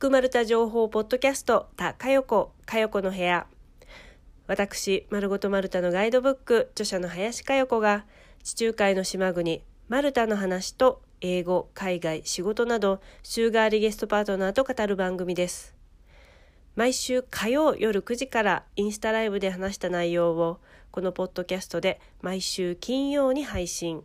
くまるた情報ポッドキャスト、たかよこ、かよこの部屋。私、まるごとマルタのガイドブック、著者の林かよこが、地中海の島国、マルタの話と、英語、海外、仕事など、週替わりゲストパートナーと語る番組です。毎週火曜夜9時からインスタライブで話した内容を、このポッドキャストで毎週金曜に配信。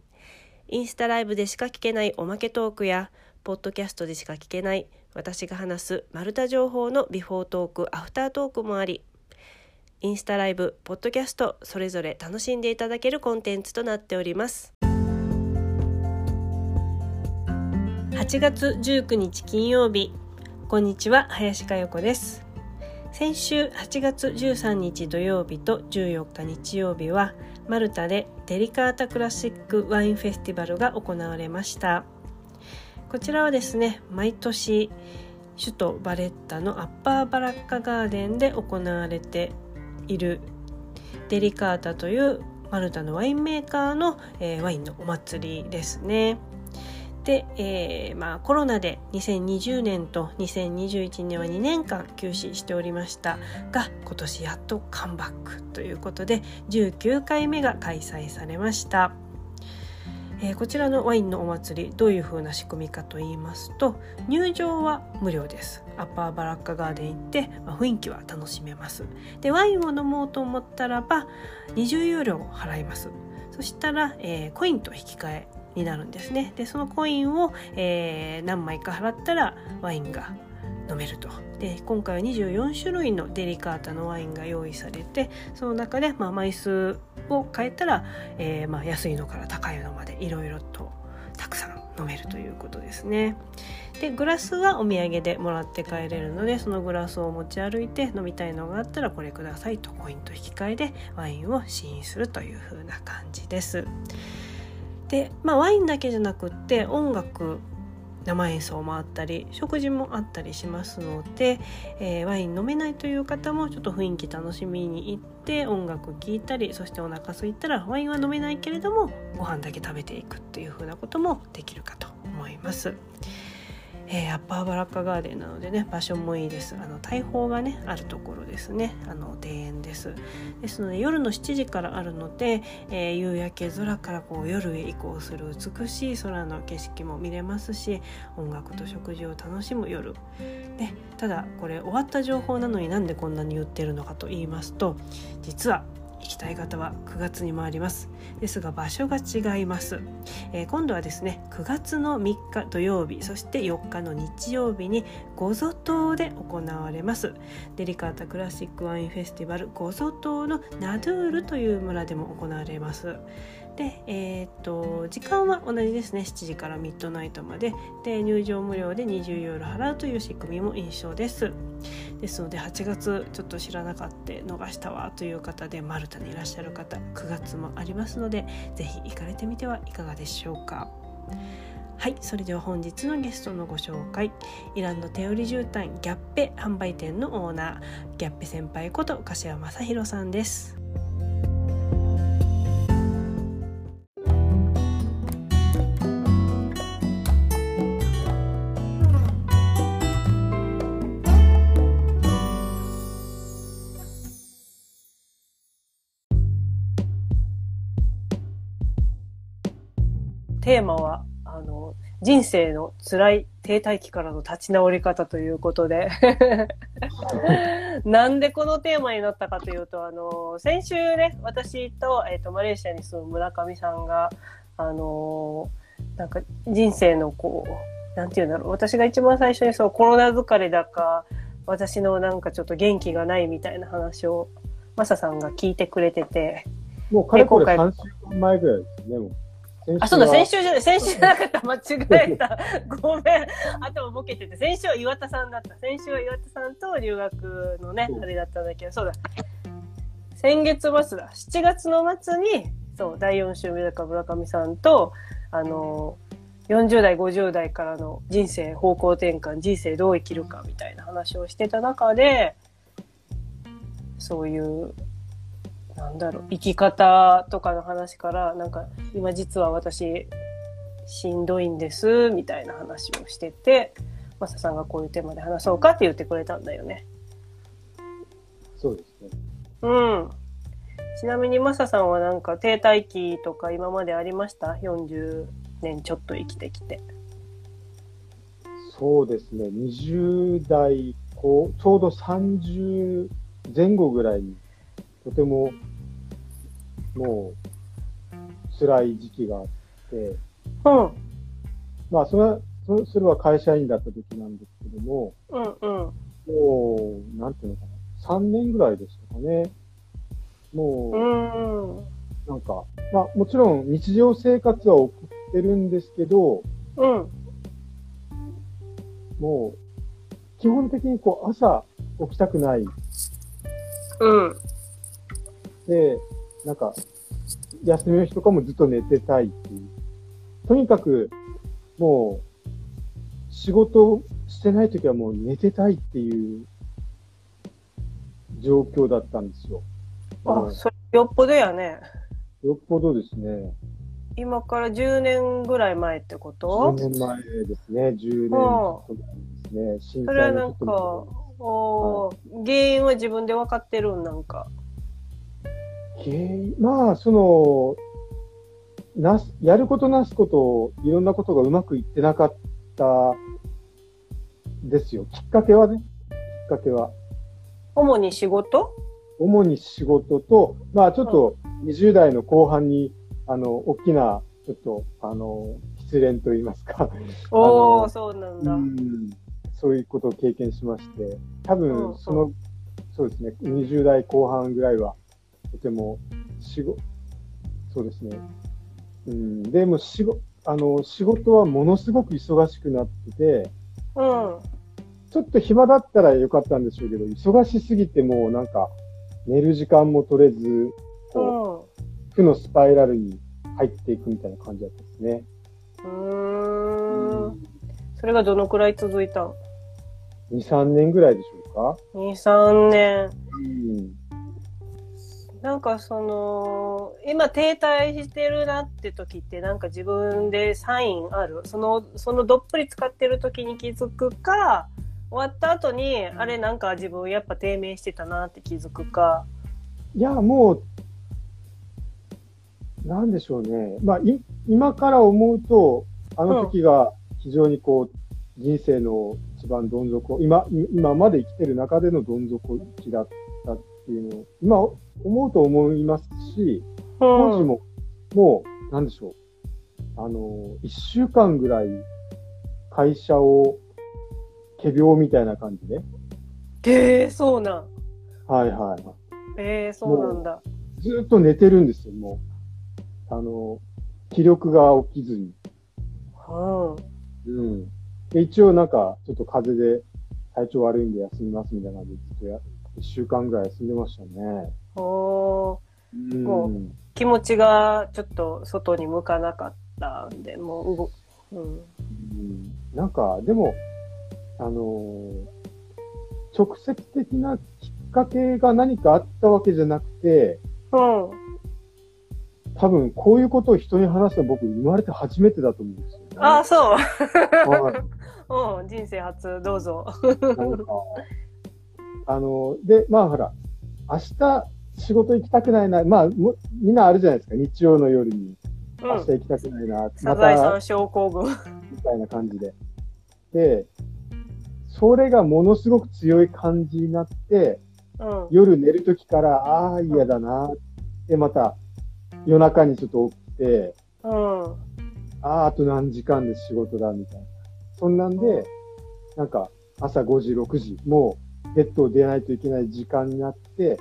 インスタライブでしか聞けないおまけトークや、ポッドキャストでしか聞けない私が話すマルタ情報のビフォートーク、アフタートークもあり、インスタライブ、ポッドキャスト、それぞれ楽しんでいただけるコンテンツとなっております。8月19日金曜日、こんにちは、林佳代子です。先週8月13日土曜日と14日日曜日は、マルタでデリカータクラシックワインフェスティバルが行われました。こちらはですね毎年首都バレッタのアッパーバラッカガーデンで行われているデリカータというマルタのワインメーカーの、えー、ワインのお祭りですね。で、えー、まあ、コロナで2020年と2021年は2年間休止しておりましたが今年やっとカムバックということで19回目が開催されました。えー、こちらのワインのお祭りどういう風な仕組みかと言いますと入場は無料です。アッパーバラッカガーデン行って、まあ、雰囲気は楽しめます。でワインを飲もうと思ったらば20ユーロを払います。そしたら、えー、コインと引き換えになるんですね。でそのコインを、えー、何枚か払ったらワインが飲めると。で今回は24種類のデリカータのワインが用意されてその中で、まあ、枚数を変えたら、えー、まあ、安いのから高いのまでいろいろとたくさん飲めるということですね。でグラスはお土産でもらって帰れるのでそのグラスを持ち歩いて飲みたいのがあったらこれくださいとコインと引き換えでワインを試飲するという風な感じです。でまあワインだけじゃなくって音楽生演奏もあったり食事もあったりしますので、えー、ワイン飲めないという方もちょっと雰囲気楽しみに行って音楽聴いたりそしてお腹空いたらワインは飲めないけれどもご飯だけ食べていくっていうふうなこともできるかと思います。えー、アッパーバラッカガーデンなのでね場所もいいです。あの大砲がねあるところですね。あの庭園です。ですので夜の7時からあるので、えー、夕焼け空からこう夜へ移行する美しい空の景色も見れますし音楽と食事を楽しむ夜。でただこれ終わった情報なのになんでこんなに言ってるのかと言いますと実は行きたい方は9月に回ります。ですが場所が違います、えー、今度はですね9月の3日土曜日そして4日の日曜日にゴゾ島で行われます。デリカータクラシックワインフェスティバルゴゾ島のナドゥールという村でも行われます。で、えー、と時間は同じですね。7時からミッドナイトまで。で入場無料で20ユーロ払うという仕組みも印象です。ですので8月ちょっと知らなかった逃したわという方でマルタにいらっしゃる方9月もありますので是非行かれてみてはいかがでしょうか。はいそれでは本日のゲストのご紹介。イランの手売り絨毯ギャッペ販売店のオーナーギャッペ先輩こと柏正弘さんです。テーマは、あの、人生の辛い停滞期からの立ち直り方ということで なんでこのテーマになったかというと、あの、先週ね、私と、えっ、ー、と、マレーシアに住む村上さんが、あの、なんか人生のこう、なんて言うんだろう、私が一番最初にそう、コロナ疲れだか、私のなんかちょっと元気がないみたいな話を、マサさんが聞いてくれてて、もうかれこれ3週間前ぐらいですね、もう。あ、そうだ、先週じゃない、先週じゃなかった、間違えた。ごめん。頭ボケてて、先週は岩田さんだった。先週は岩田さんと留学のね、あれだったんだけど、そうだ。先月末だ。7月の末に、そう、第4週目だから村上さんと、あの、40代、50代からの人生方向転換、人生どう生きるかみたいな話をしてた中で、そういうなんだろう、生き方とかの話から、なんか、今実は私、しんどいんです、みたいな話をしてて、まマサさんがこういうテーマで話そうかって言ってくれたんだよね。そうですね。うん。ちなみにマサさんはなんか停滞期とか今までありました ?40 年ちょっと生きてきて。そうですね。20代こう、ちょうど30前後ぐらいに、とても、もう、辛い時期があって、うん。まあ、それは、そそれは会社員だった時なんですけども、うんうん。もう、なんていうのかな、3年ぐらいでしたかね。もうう、ん。なんか、まあ、もちろん日常生活は送ってるんですけど、うん。もう、基本的にこう、朝起きたくない。うん。で、なんか、休みの日とかもずっと寝てたいっていう。とにかく、もう、仕事してない時はもう寝てたいっていう状況だったんですよ。あそれよっぽどやね。よっぽどですね。今から10年ぐらい前ってこと？10年前ですね。10年前ですね。震それはなんか、時おー原因は自分で分かってるんなんか。まあ、その、なす、やることなすこと、いろんなことがうまくいってなかったですよ。きっかけはね、きっかけは。主に仕事？主に仕事と、まあちょっと20代の後半に、あの、大きな、ちょっと、あの、失恋と言いますか、おおそうなんだ。うん、そういうことを経験しまして、多うん。分、その、そうですね、20代後半ぐらいは、とても、仕事、そうですね。うん、でも仕事、あの、仕事はものすごく忙しくなってて、うん。ちょっと暇だったらよかったんでしょうけど、忙しすぎてもうなんか、寝る時間も取れず、うこう、ん。負のスパイラルに入っていくみたいな感じだったですね。うーん。それがどのくらい続いたん？2、3年ぐらいでしょうか ?2、3年。うん。なんかその、今停滞してるなって時ってなんか自分でサインある？その、そのどっぷり使ってる時に気づくか、終わった後に、あれなんか自分やっぱ低迷してたなって気づくか。いや、もう、なんでしょうね。まあ、い今から思うと、あの時が非常にこう、人生の一番どん底、今、い今まで生きてる中でのどん底期だったっていうのを、今思うと思いますし、当時も、もう、なんでしょう。あの、一週間ぐらい会社を仮病みたいな感じで。ええそうなん。はいはい。ええそうなんだ。ずっと寝てるんですよ、もう。あの、気力が起きずに。うん。うん。で、一応なんか、ちょっと風邪で体調悪いんで休みますみたいな感じで、ずっとや、一週間ぐらい休んでましたね。おーうん。も気持ちがちょっと外に向かなかったんで、もう動、うん。うんなんか、でも、あのー直接的なきっかけが何かあったわけじゃなくて、うん。多分こういうことを人に話すのは僕生まれて初めてだと思うんですよね。ああ、そう。はい。うん、人生初、どうぞ。なんか、あの、で、まあほら、明日仕事行きたくないな、まあもみんなあるじゃないですか、日曜の夜にうん。明日行きたくないな、サザエさまん症候群。たみたいな感じで。で、それがものすごく強い感じになって、うん。夜寝るときから、ああ、嫌だな、で、また夜中にちょっと起きて、うん。ああ、あと何時間で仕事だ、みたいな。そんなんで、なんか、朝5時、6時、もう、ベッドを出ないといけない時間になって、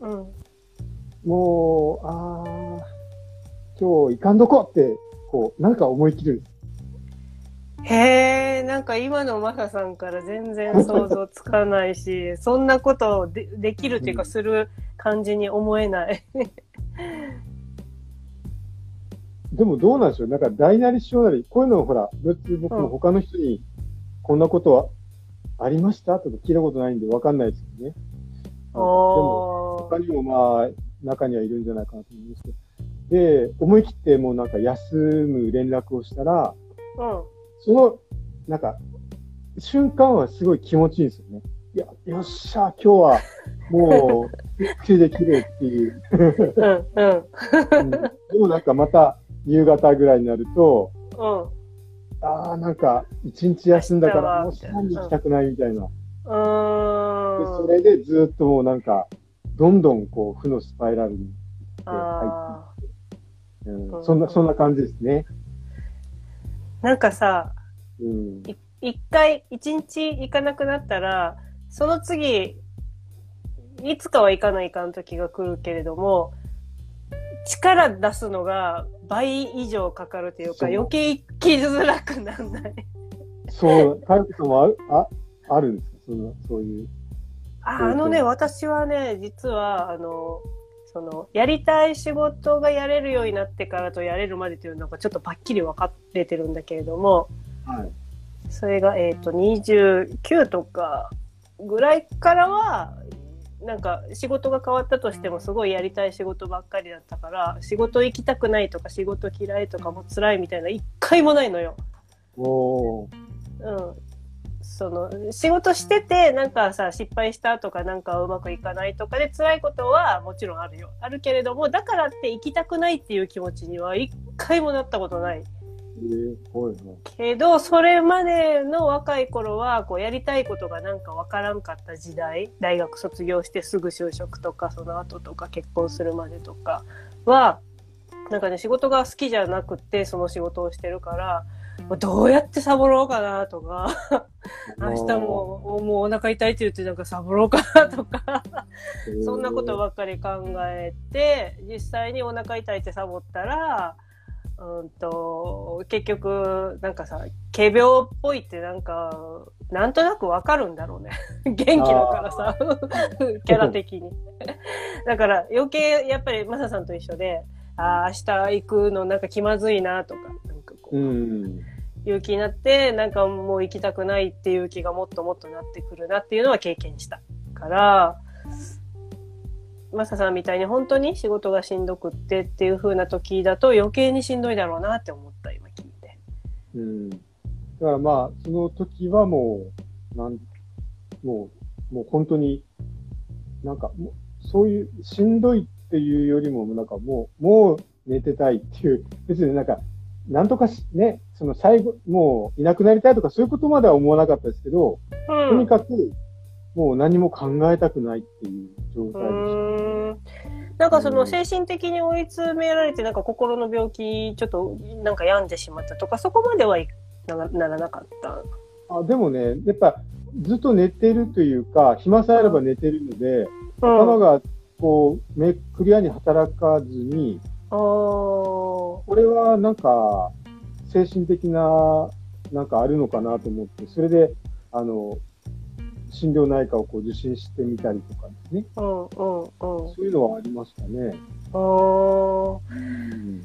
うん。もう、ああ、今日行かんどこって、こう、なんか思い切る。へえ、なんか今のマサさんから全然想像つかないし、そんなことをでできるっていうかうんする感じに思えない。でもどうなんでしょう？なんか大なり小なり、こういうのをほら、別に僕も他の人に、こんなことはありました？とか聞いたことないんでわかんないですけどね。あのおー他にもまあ、中にはいるんじゃないかなと思いますけど。で、思い切ってもうなんか休む連絡をしたら、うん。その、なんか、瞬間はすごい気持ちいいんですよね。いや、よっしゃ、今日はもう、ゆっくりできるっていう。うん、うん、うんでもなんかまた夕方ぐらいになると、うん。ああ、なんか一日休んだから、もう明日は3に行きたくないみたいな。うん。それでずっともうなんか、どんどんこう、負のスパイラルに、あうんうんそんな、そんな感じですね。ーなんかさ、うん。い一回、一日行かなくなったら、その次、いつかは行かないかん時が来るけれども、力出すのが倍以上かかるというか、余計行きづらくなんない。そう、カヨコさんもある、あ、あるんですか？その、そういう。ああのね、私はね、実は、あの、その、やりたい仕事がやれるようになってからとやれるまでというのがちょっとパッキリ分かれてるんだけれども、はい。それが、えっ、と、29とかぐらいからは、なんか仕事が変わったとしてもすごいやりたい仕事ばっかりだったから、仕事行きたくないとか仕事嫌いとかも辛いみたいな一回もないのよ。おー。うん。その、仕事してて、なんかさ、失敗したとか、なんかうまくいかないとかで辛いことはもちろんあるよ。あるけれども、だからって行きたくないっていう気持ちには一回もなったことない。けど、それまでの若い頃は、こう、やりたいことがなんかわからんかった時代、大学卒業してすぐ就職とか、その後とか、結婚するまでとかは、なんかね、仕事が好きじゃなくて、その仕事をしてるから、どうやってサボろうかなとか、明日も、もうお腹痛いって言ってなんかサボろうかなとか、そんなことばっかり考えて、実際にお腹痛いってサボったら、うんと、結局、なんかさ、仮病っぽいってなんか、なんとなくわかるんだろうね。元気だからさ、キャラ的に。だから余計、やっぱりマサさんと一緒で、ああ、明日行くのなんか気まずいなとか、なんかこう、うん。勇気になって、なんかもう行きたくないっていう気がもっともっとなってくるなっていうのは経験したから、マサさんみたいに本当に仕事がしんどくってっていう風な時だと余計にしんどいだろうなって思っ。うん。だからまあ、その時はもう、なん、もう、もう本当に、なんか、もうそういう、しんどいっていうよりも、なんかもう、もう寝てたいっていう、別になんか、なんとかし、ね、その最後、もういなくなりたいとかそういうことまでは思わなかったですけど、うん。とにかく、もう何も考えたくないっていう状う態でした。なんかその精神的に追い詰められてなんか心の病気ちょっとなんか病んでしまったとかそこまではいなならなかった。あでもね、やっぱずっと寝てるというか、暇さえあれば寝てるので、うん。頭がこう、目クリアに働かずに、あーこれはなんか、精神的な、なんかあるのかなと思って、それで、あの、心療内科をこう受診してみたりとかですね。うんうんうん。そういうのはありましたね。あーうん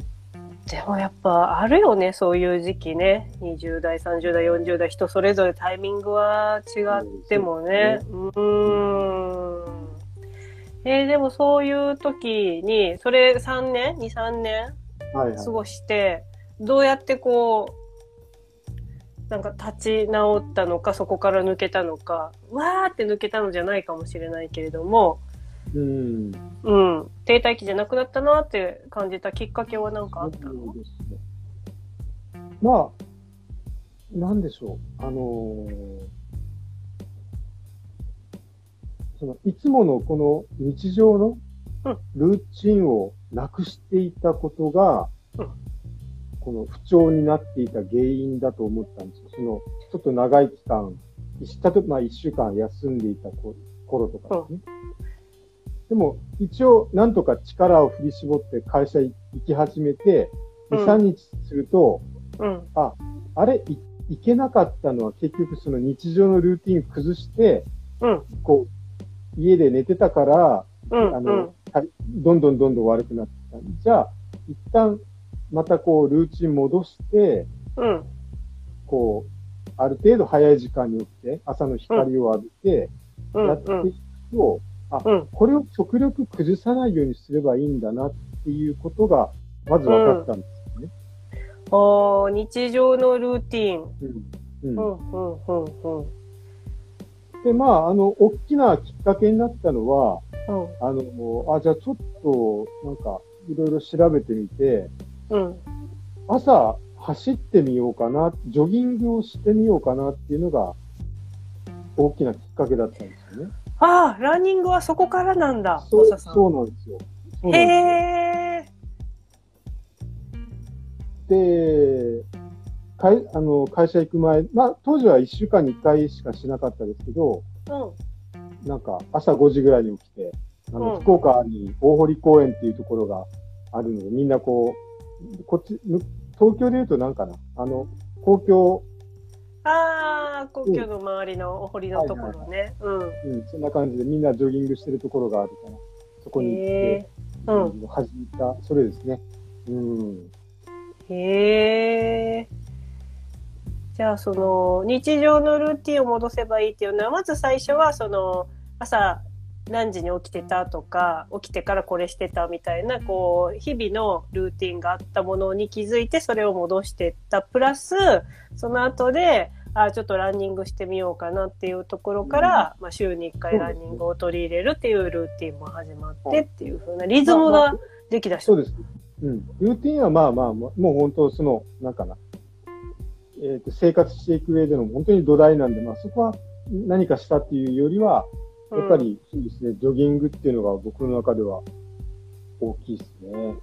でもやっぱあるよね、そういう時期ね。20代、30代、40代、人それぞれタイミングは違ってもね。うーん。えーでもそういう時に、それ3年 ?2、3年？はいはい過。ごして、どうやってこう、なんか立ち直ったのか、そこから抜けたのか、わーって抜けたのじゃないかもしれないけれども、うん。うん、停滞期じゃなくなったなって感じたきっかけは何かあったの？まあ、なんでしょう。あのーその、いつものこの日常のうんルーチンをなくしていたことが、うんこの不調になっていた原因だと思ったんですよ。その、ちょっと長い期間、一例えばまあ一週間休んでいたこ頃とかですね。でも、一応、なんとか力を振り絞って会社行き始めて、2、うん3日すると、うん、あれ、い行けなかったのは結局その日常のルーティン崩して、うん、こう、家で寝てたから、うん、あのどんどんどんどん悪くなってた。じゃあ、一旦、またこう、ルーチン戻して、うん、こう、ある程度早い時間に起きて、朝の光を浴びて、うん、やっていくと、あ、うん、これを極力崩さないようにすればいいんだなっていうことが、まず分かったんですよね。あー日常のルーティン。うんうん。うん、うん、うん、うん。で、まあ、あの、大きなきっかけになったのは、うん、あの、あ、じゃあちょっと、なんか、いろいろ調べてみて、うん。朝走ってみようかな、ジョギングをしてみようかなっていうのが、大きなきっかけだったんですよね。ああ、ランニングはそこからなんだ、そう。そうなんですよ。へえ。で、会あの会社行く前、まあ、当時は1週間に1回しかしなかったですけど、うん。なんか朝5時ぐらいに起きて、あのうん福岡に大堀公園っていうところがあるので、みんなこう、こっち、む東京で言うとなんかな、あの、公共、ああ、皇居の周りのお堀のところね。うん。うん、そんな感じでみんなジョギングしてるところがあるから、そこに行って。うん。始めた、それですね。うん。へえ。じゃあ、その、日常のルーティンを戻せばいいっていうのは、まず最初は、その、朝何時に起きてたとか、起きてからこれしてたみたいな、こう、日々のルーティンがあったものに気づいて、それを戻してった。プラス、その後で、あちょっとランニングしてみようかなっていうところから、まあ、週に1回ランニングを取り入れるっていうルーティンも始まってっていう風なリズムができだした。そうです。うん。ルーティンはまあまあ、もう本当その、なんかな、えっ、と、生活していく上での本当に土台なんで、まあそこは何かしたっていうよりは、やっぱりそうですね、ジョギングっていうのが僕の中では大きいですね。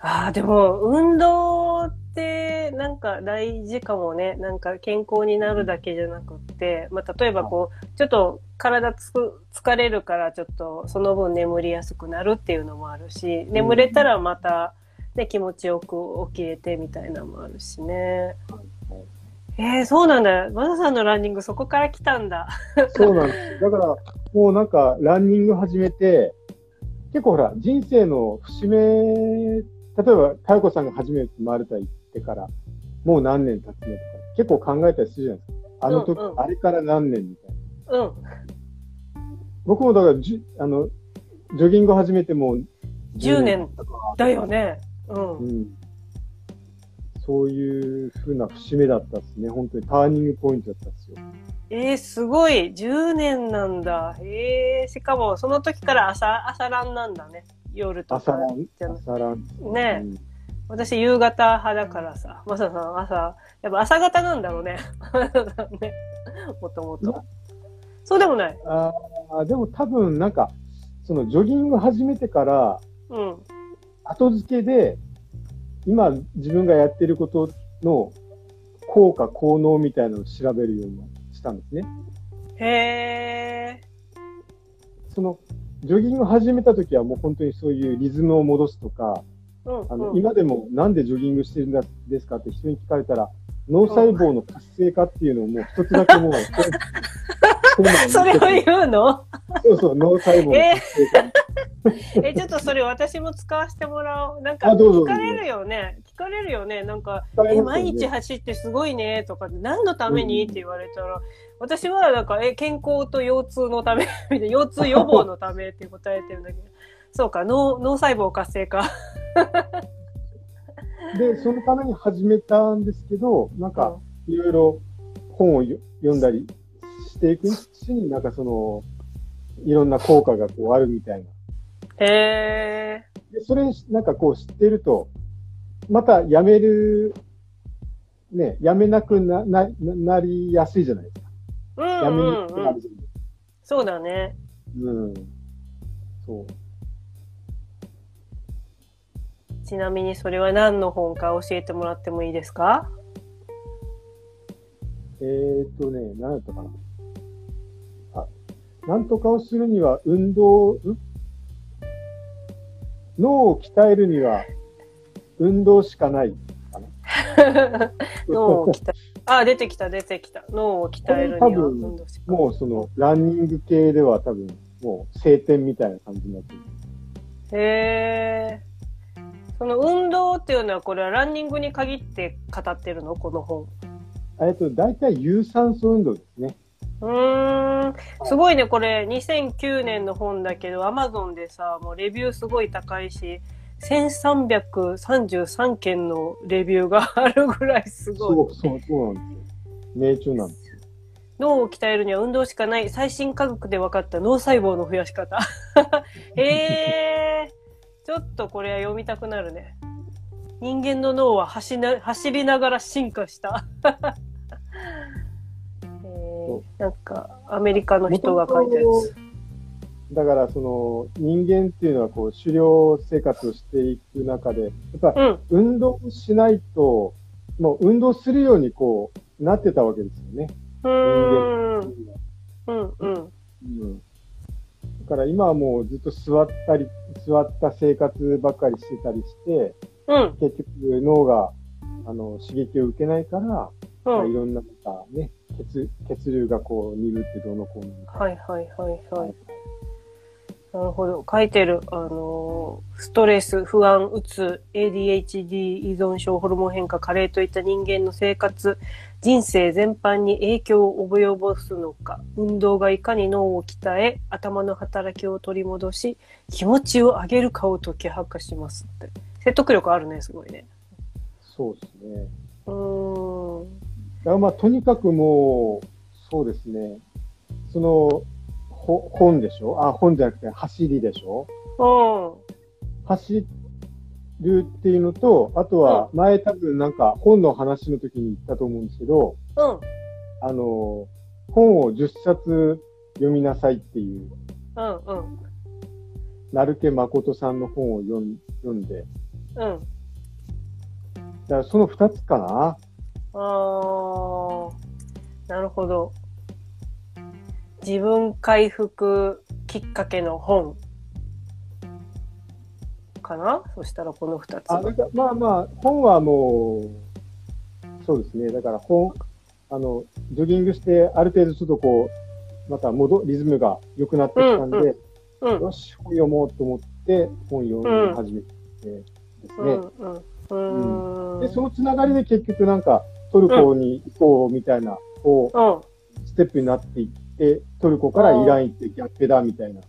ああ、でも、運動って、なんか大事かもね。なんか健康になるだけじゃなくって、まあ、例えばこう、ちょっと体つく疲れるから、ちょっとその分眠りやすくなるっていうのもあるし、眠れたらまた、ね、気持ちよく起きれてみたいなのもあるしね。えー、そうなんだ。マナさんのランニングそこから来たんだ。そうなんです。だから、もうなんか、ランニング始めて、結構ほら、人生の節目、例えば、かよこさんが初めてマルタ行ってから、もう何年経つのとか、結構考えたりするじゃないですか。あの時、うんうんあれから何年みたいな。うん。僕もだからじゅ、あの、ジョギング始めてもう10年経ったかだよね。うん。うん。そういう風な節目だったですね。本当にターニングポイントだったんですよ。えー、すごい。10年なんだ。えー、しかもその時から朝、朝ランなんだね。夜とか。朝ラン朝ラン。ねうん私夕方派だからさ。マサさん朝、やっぱ朝方なんだろうね。ねもともと。そうでもない。ああ、でも多分なんか、そのジョギング始めてから、うん。後付けで、今自分がやってることの効果、効能みたいなのを調べるようにしたんですね。へその、ジョギング始めた時はもう本当にそういうリズムを戻すとか、ー。うん、あの、うん。今でもなんでジョギングしてるんだですかって人に聞かれたら、脳細胞の活性化っていうのをもう一つだけもう、それを言うの？そうそう、脳細胞の活性化。え、ちょっとそれ私も使わせてもらおう。なんか、聞かれるよね。聞かれるよね。なんか、ね毎日走ってすごいねとか、何のためにって言われたら、私はなんか、え、健康と腰痛のため、みたいな、腰痛予防のためって答えてるんだけど、そうか、脳、脳細胞活性化。で、そのために始めたんですけど、なんか、いろいろ本をよ読んだりしていくうちに、なんかその、いろんな効果がこうあるみたいな。へで、それ、なんかこう知ってると、またやめる、ね、やめなくな、な、ななりやすいじゃないですか。ー。やめにうんうんうん。くくなるじゃないそうだね。うん。そう。ちなみにそれは何の本か教えてもらってもいいですか？えーっとね、何やったかな。あ、なんとかをするには運動、ん？脳を鍛えるには運動しかないかな。脳を鍛え、あ、出てきた出てきた。脳を鍛えるには運動しかもうそのランニング系では多分もう晴天みたいな感じになってる。へえ。その運動っていうのはこれはランニングに限って語ってるの？この本。えっと、大体有酸素運動ですね。うーん。すごいね、これ2009年の本だけど、アマゾンでさ、もうレビューすごい高いし、1333件のレビューがあるぐらいすごい。そうそう、そうなんですよ。命中なんですよ。脳を鍛えるには運動しかない最新科学で分かった脳細胞の増やし方。ええー、ちょっとこれは読みたくなるね。人間の脳は走な走りながら進化した。えー、なんか、アメリカの人が書いたやつ。だから、その、人間っていうのは、こう、狩猟生活をしていく中で、やっぱ、うん。運動しないと、もう運動するように、こう、なってたわけですよね。うーん。人うん。うん。間うん。だから今はもうずっと座ったり、座った生活ばっかりしてたりして、うん。結局脳が、あの、刺激を受けないから、まあうん。いろんなね、血、血流がこう、鈍ってどうのこうのみたいな。はいはいはいはい。なるほど。書いてる。あのーストレス、不安、うつ、ADHD、依存症、ホルモン変化、加齢といった人間の生活、人生全般に影響を及ぼすのか、運動がいかに脳を鍛え、頭の働きを取り戻し、気持ちを上げるかを解き明かしますって。説得力あるね、すごいね。そうですね。うーん。だからまあ、とにかくもう、そうですね。その、ほ本でしょ？あ、本じゃなくて走りでしょ？うん。走るっていうのと、あとは前多分なんか本の話の時に言ったと思うんですけど、うん。あの、本を10冊読みなさいっていう、うん。うん。成家誠さんの本を読ん読んで、うん。だからその2つかな？ああ、なるほど。自分回復きっかけの本かな？そしたらこの二つあ、だからまあまあ、本はもう、そうですね。だから本、あの、ジョギングして、ある程度ちょっとこう、また戻、リズムが良くなってきたんで、うんうん。よし、本読もうと思って、本読み始めてですね。で、そのつながりで結局なんか、トルコに行こうみたいな、こうステップになっていって、トルコからイラン行って逆ペだみたいな、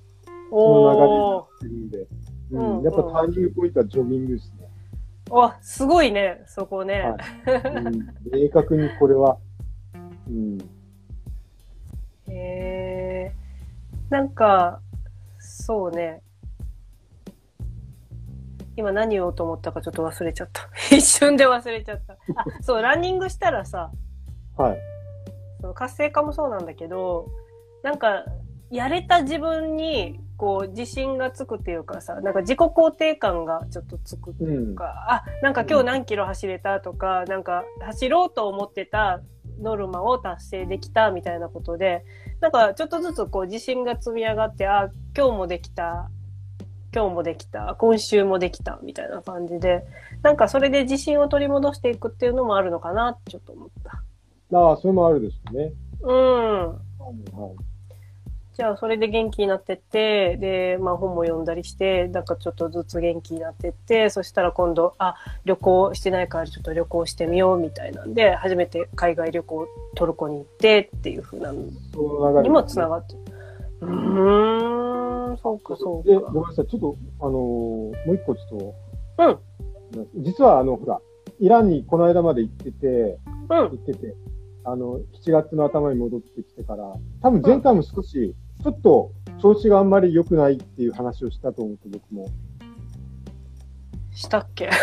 そおの流れになってるんで、うんうん、やっぱターニングポイントはジョギングですね。ー。わ、すごいね、そこね。はいうん、明確にこれは、うん、へえ。なんか、そうね。今何言おうと思ったかちょっと忘れちゃった。一瞬で忘れちゃった。あ、そう、ランニングしたらさ、はい。その活性化もそうなんだけど、なんか、やれた自分に、こう、自信がつくっていうかさ、なんか自己肯定感がちょっとつくっていうか、あ、なんか今日何キロ走れたとか、なんか走ろうと思ってたノルマを達成できたみたいなことで、なんかちょっとずつこう自信が積み上がって、あ、今日もできた、今日もできた、今週もできたみたいな感じで、なんかそれで自信を取り戻していくっていうのもあるのかなってちょっと思った。ああ、それもあるでしょうね。うん。はい。じゃあ、それで元気になってって、で、まあ本も読んだりして、なんかちょっとずつ元気になってって、そしたら今度、あ、旅行してないからちょっと旅行してみようみたいなんで、初めて海外旅行トルコに行ってっていう風なのにもつながってる。うーん、そうかそうで、か。ごめんなさい。ちょっと、あのーもう一個ちょっうん、と、実はあの、ほら、イランにこの間まで行ってて、うん行、ってて、あの、7月の頭に戻ってきてから、多分前回も少し、ちょっと調子があんまり良くないっていう話をしたと思って、僕も。したっけ？し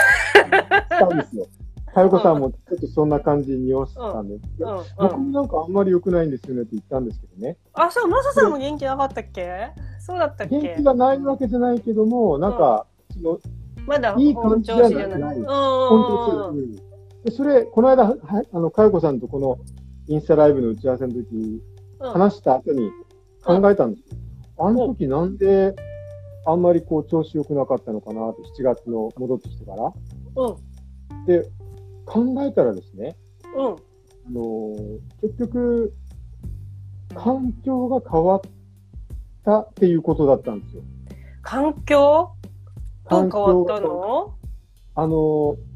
たんですよ。かよこさんもちょっとそんな感じに匂わせたんで、うん、う僕ん。もなんかあんまり良くないんですよねって言ったんですけどね。あ、そう、マサさんも元気なかったっけ？そうだったっ元け気がないわけじゃないけども、なんか、そのまだいい感本じじゃ調子じゃない。本当うんにでそれ、この間、はあの、かよこさんとこのインスタライブの打ち合わせの時にうん。話した後に考えたんですよ。あの時なんで、あんまりこう調子良くなかったのかなって、7月の戻ってきてから。うん。で、考えたらですね、うん。あのー結局、環境が変わったっていうことだったんですよ。環境？どう変わったがのあのー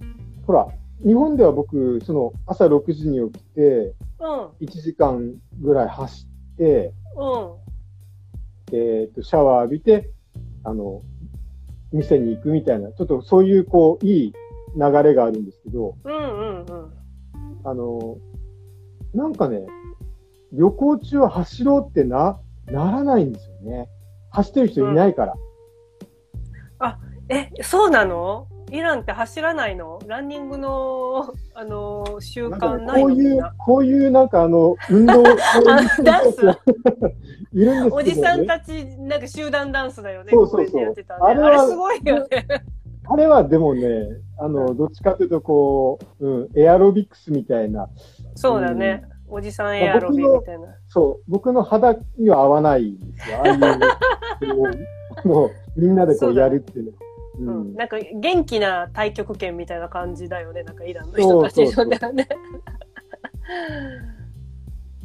ほら、日本では僕、その朝6時に起きて、うん。1時間ぐらい走って、うん。えっ、と、シャワー浴びて、あの、店に行くみたいな、ちょっとそういう、こう、いい流れがあるんですけど、うんうんうん。あの、なんかね、旅行中は走ろうってな、ならないんですよね。走ってる人いないから。え、そうなの？イランって走らないの？ランニングの、あの、習なんかね慣ないこういうこういうなんかあの、運動、あ ダンス？いるんですね。おじさんたち、なんか集団ダンスだよね。そうそうそう公園でやってたねあれはあれすごいよね。あれはでもね、あの、どっちかというとこう、うん、エアロビクスみたいな、そうだね。おじさんエアロビみたいな。そう、僕の肌には合わないんですよ。ああいう、こ うもうみんなでこそうやるっていうの。ううんん、なんか元気な太極拳みたいな感じだよね。なんかイランの人たちそね。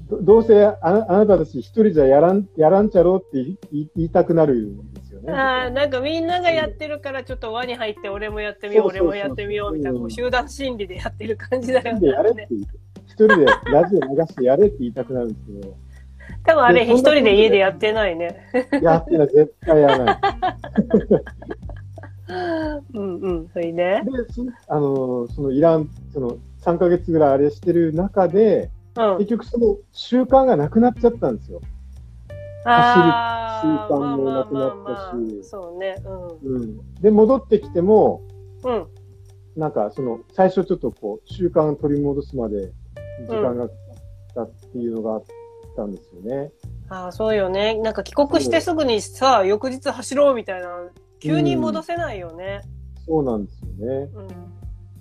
ど どうせあなあなたたち一人じゃやらん、やらんちゃろうって言いたくなるんですよね。あーなんかみんながやってるからちょっと輪に入って俺もやってみよう、俺もやってみようみたいな、集団心理でやってる感じだよね。一人でラジオ流してやれって言いたくなるんですけど、多分あれ一人で家でやってないね。やってない、絶対やらない。うんうん、それで。で、そあの、そのイラン、その3ヶ月ぐらいあれしてる中で、うん。結局その習慣がなくなっちゃったんですよ。あー習慣もなくなったしそうね。うん。で、戻ってきても、うん。うん。なんかその、最初ちょっとこう、習慣を取り戻すまで時間がかかったっていうのがあったんですよね。ああ、そうよね。なんか帰国してすぐにさ、翌日走ろうみたいな、急に戻せないよね。そうなんですよね。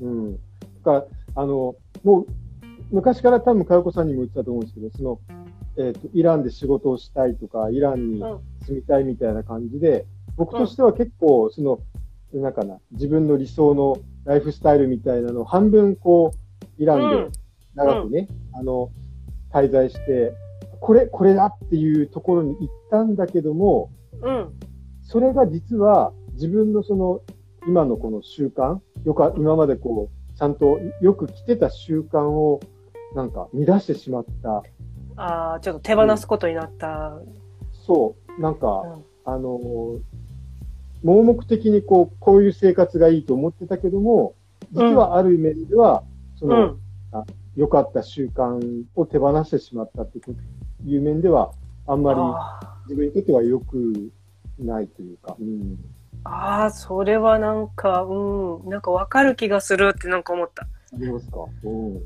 うん。うん。だから、あの、もう、昔から多分、かよこさんにも言ってたと思うんですけど、その、えっ、と、イランで仕事をしたいとか、イランにうん住みたいみたいな感じで、僕としては結構、その、なんかな、自分の理想のライフスタイルみたいなのを半分こう、イランで長くね、あの、滞在して、これ、これだっていうところに行ったんだけども、うん。それが実は自分のその今のこの習慣、よく今までこう、ちゃんとよく来てた習慣をなんか乱してしまった。ああ、ちょっと手放すことになった。そう、なんうか、ん。あの、盲目的にこう、こういう生活がいいと思ってたけども、実はある面では、その、うん。良かった習慣を手放してしまったっていう面では、あんまりあ自分にとっては良くないというか、うん。ーあー、それはなんか、うん。なんかわかる気がするってなんか思った。ありますか？うん。うん。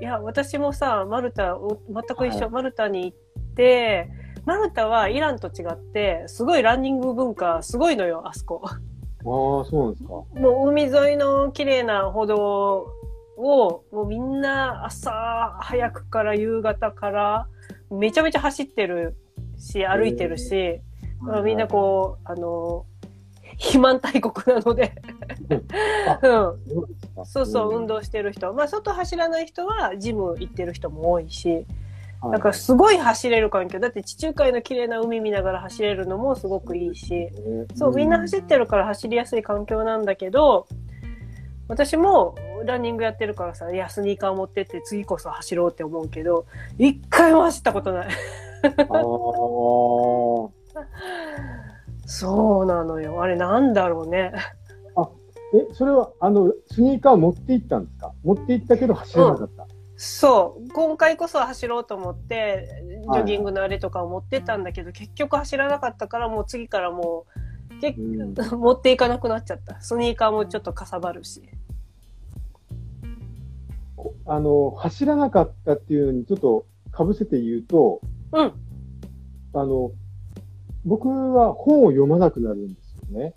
いや、私もさ、マルタ、お全く一緒、はいマルタに行って、マルタはイランと違って、すごいランニング文化、すごいのよ、あそこ。ああ、そうなんですか。もう海沿いの綺麗な歩道を、もうみんな朝早くから夕方から、めちゃめちゃ走ってるし、歩いてるし、だからみんなこう、あの、肥満大国なので、うん。そうそう運動。動してる人。まあ、外走らない人は、ジム行ってる人も多いし、はいだからすごい走れる環境。だって地中海の綺麗な海見ながら走れるのもすごくいいし、そう、みんな走ってるから走りやすい環境なんだけど、私もランニングやってるからさ、いや、スニーカー持ってって次こそ走ろうって思うけど、一回も走ったことない。ああ。そうなのよ。あれなんだろうね。え、それは、あの、スニーカー持って行ったんですか？持って行ったけど走れなかった。そう。今回こそ走ろうと思って、ジはいョギングのあれとかを持ってったんだけど、結局走らなかったから、もう次からもう、結うん 持っていかなくなっちゃった。スニーカーもちょっとかさばるし。あの、走らなかったっていうのにちょっと被せて言うと、うん。あの、僕は本を読まなくなるんですよね。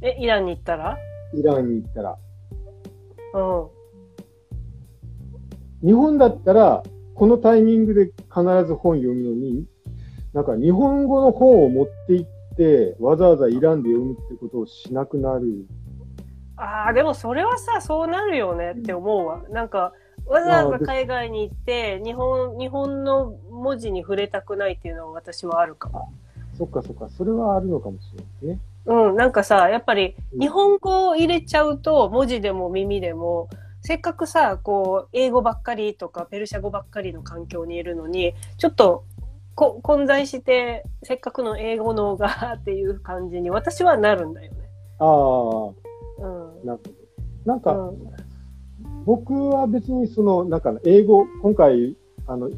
え、イランに行ったら？イランに行ったら。うん。日本だったら、このタイミングで必ず本読むのに、なんか日本語の本を持って行って、わざわざイランで読むってことをしなくなる。ああ、でもそれはさ、そうなるよねって思うわ。なんか、わざわざ海外に行って、日本、日本の文字に触れたくないっていうのは私はあるかも。そっかそっか、それはあるのかもしれないね。うん、なんかさ、やっぱりうん日本語を入れちゃうと、文字でも耳でも、せっかくさ、こう、英語ばっかりとか、ペルシャ語ばっかりの環境にいるのに、ちょっと、こ混在して、せっかくの英語のがっていう感じに私はなるんだよね。ああ、うん。なるほど。なんか、うん僕は別にその、なんか英語、今回、あの、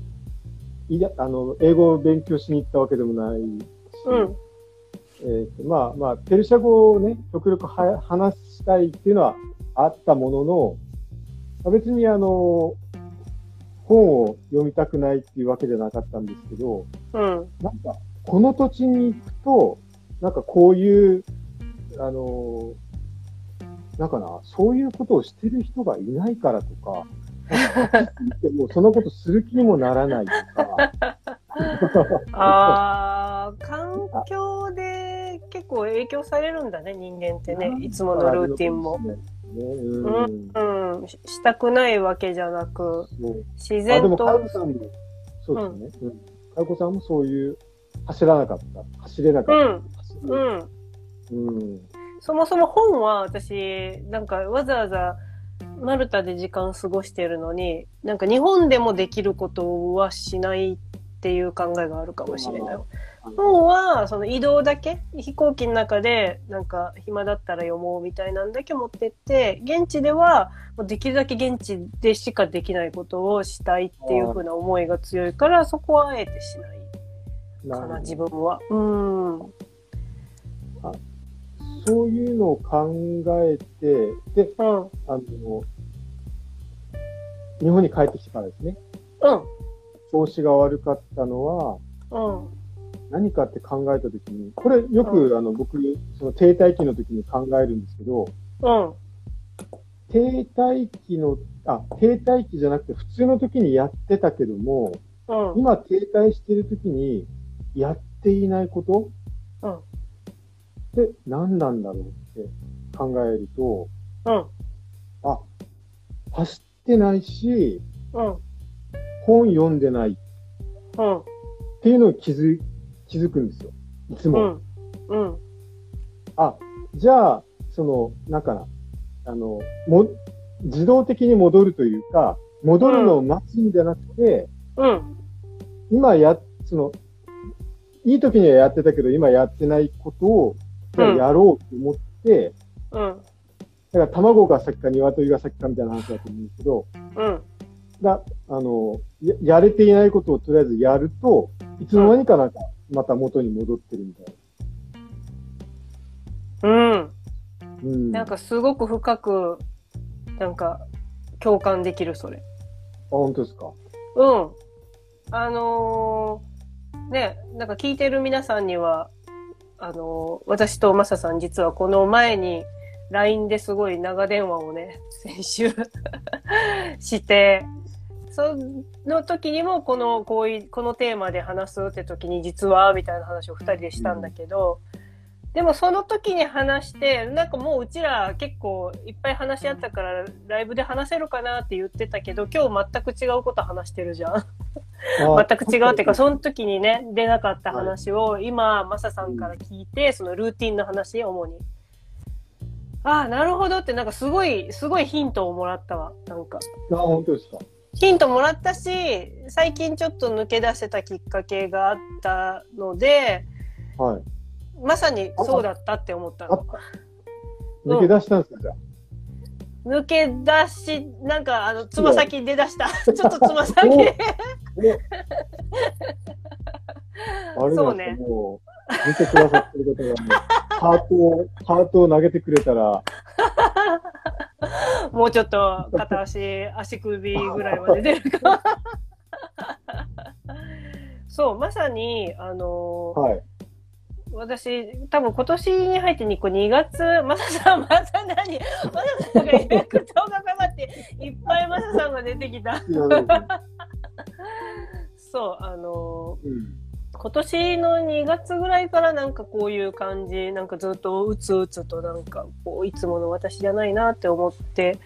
いや、あの、英語を勉強しに行ったわけでもないし、うん。えーとまあまあ、ペルシャ語をね、極力は話したいっていうのはあったものの、まあ別にあの、本を読みたくないっていうわけじゃなかったんですけど、うん。なんか、この土地に行くと、なんかこういう、あの、なんかな、そういうことをしてる人がいないからとか、かでもうそのことする気にもならないとか、ああ、環境で結構影響されるんだね、人間ってね。いつものルーティンも。ね、うん。うん。ししたくないわけじゃなく、自あ、で然とこ。さんも、そうですね。うん。かよこさんもそういう、走らなかった。走れなかった。うん。走うるん。うん。そもそも本は私、なんかわざわざマルタで時間過ごしてるのに、なんか日本でもできることはしないっていう考えがあるかもしれない。本はその移動だけ飛行機の中でなんか暇だったら読もうみたいなんだけ持ってって現地ではできるだけ現地でしかできないことをしたいっていう風な思いが強いからそこはあえてしないかな自分は。うん。そういうのを考えて、で、うん。あの、日本に帰ってきてからですね、うん。調子が悪かったのは、うん。何かって考えたときに、これよく、あの、僕、その停滞期の時に考えるんですけど、うん。停滞期の、あ、停滞期じゃなくて普通の時にやってたけども、うん。今停滞してる時にやっていないことうん。って何なんだろうって考えると、うん。あ、走ってないし、うん。本読んでないっうん。ていうのを気づ、気づくんですよ。いつも。うん。うん。あ、じゃあ、その、なんかな、あの、も、自動的に戻るというか、戻るのを待つんじゃなくて、うん。今や、その、いい時にはやってたけど、今やってないことを、やろうと思って、うん。だから卵が先か鶏が先かみたいな話だと思うんですけど、うん。だ、あの、ややれていないことをとりあえずやると、いつの間にかなんか、また元に戻ってるみたいうん。な。うん。なんかすごく深く、なんか、共感できる、それ。あ、本当ですか？うん。あのーね、なんか聞いてる皆さんには、あの私とマサさん実はこの前に LINE ですごい長電話をね、先週 して、その時にもこの、こういう、このテーマで話すって時に実は、みたいな話を二人でしたんだけど、でもその時に話して、なんかもううちら結構いっぱい話し合ったからライブで話せるかなって言ってたけど、今日全く違うこと話してるじゃん。あ 全く違うっていうか、その時にね、出なかった話を、今、マサさんから聞いて、そのルーティンの話、主に。ああ、なるほどって、なんかすごい、すごいヒントをもらったわ。なんか。あ、本当ですか？ヒントもらったし、最近ちょっと抜け出せたきっかけがあったので、はい。まさにそうだったって思ったの。抜け出したんですか、じゃあ。抜け出し、なんか、あの、つま先出だした。ちょっとつま先。お あれそうねもう、見てくださってる方が ハートを、ハートを投げてくれたら、もうちょっと片足、足首ぐらいまで出るか。そう、まさに、あのーはい。私、多分今年に入って2個2月、マサさん、また何マサさんが予約動画かかって、いっぱいマサさんが出てきた。そう、あのーうん。今年の2月ぐらいからなんかこういう感じ、なんかずっとうつうつとなんかこういつもの私じゃないなって思って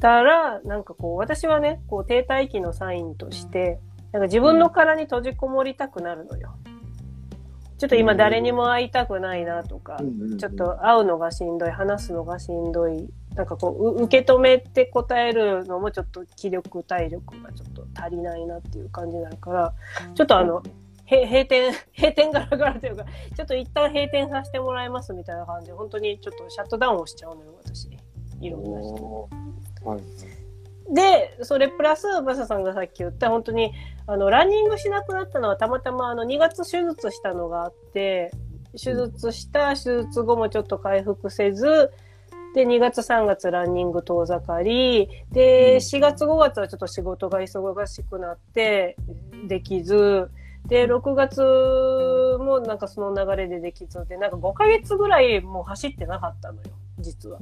たら、なんかこう私はね、こう停滞期のサインとして、なんか自分の殻に閉じこもりたくなるのよ。ちょっと今誰にも会いたくないなとか、ちょっと会うのがしんどい、話すのがしんどい、なんかこう、う受け止めて答えるのもちょっと気力、体力がちょっと足りないなっていう感じになるから、ちょっとあの、へ閉店、閉店ガラガラというか、ちょっと一旦閉店させてもらいますみたいな感じで、本当にちょっとシャットダウンをしちゃうのよ、私。いろんな人。はい。で、それプラス、マサさんがさっき言った、本当に、あの、ランニングしなくなったのは、たまたま、あの、2月手術したのがあって、手術した、手術後もちょっと回復せず、で、2月3月ランニング遠ざかり、うん。で、4月5月はちょっと仕事が忙しくなって、できず、で、6月もなんかその流れでできずで、なんか5ヶ月ぐらいもう走ってなかったのよ、実は。あ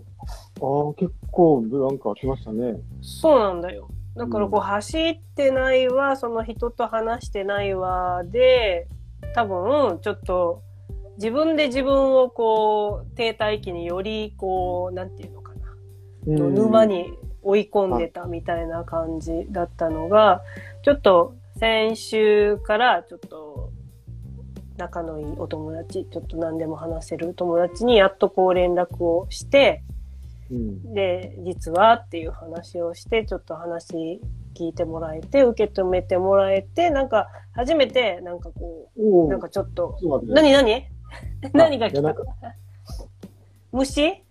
あ、結構ブランク空きましたね。そうなんだよ。だからこううん走ってないわ、その人と話してないわで、多分ちょっと自分で自分をこう停滞期によりこう、なんていうのかな。うん沼。に追い込んでたみたいな感じだったのが、ちょっと先週からちょっと仲のいいお友達、ちょっと何でも話せる友達にやっとこう連絡をして、うん。で、実はっていう話をして、ちょっと話聞いてもらえて、受け止めてもらえて、なんか初めてなんかこう。なんかちょっと、何何？何が来た？虫？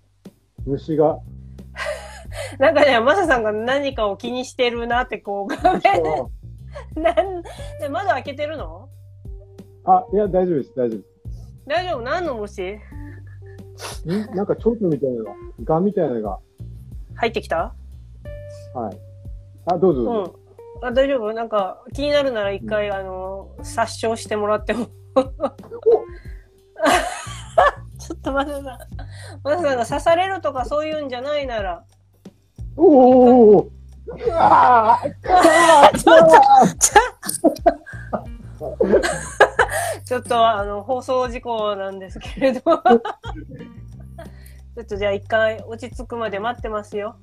虫が。なんかね、マサさんが何かを気にしてるなってこう、画面 なんで窓開けてるの？あ、いや、大丈夫です、大丈夫で大丈夫？何の虫す。んなんか蝶々みたいなのが、ガみたいなのが、入ってきた？はい。あ、どうぞうどうぞ。ん。あ大丈夫？なんか気になるなら一回、あの、殺傷してもらっても。ちょっとマサさん。マサさんが刺されるとかそういうんじゃないなら。おおおおおうわー ちょっと、ちょっとあの、放送事故なんですけれど。ちょっとじゃあ一回落ち着くまで待ってますよ。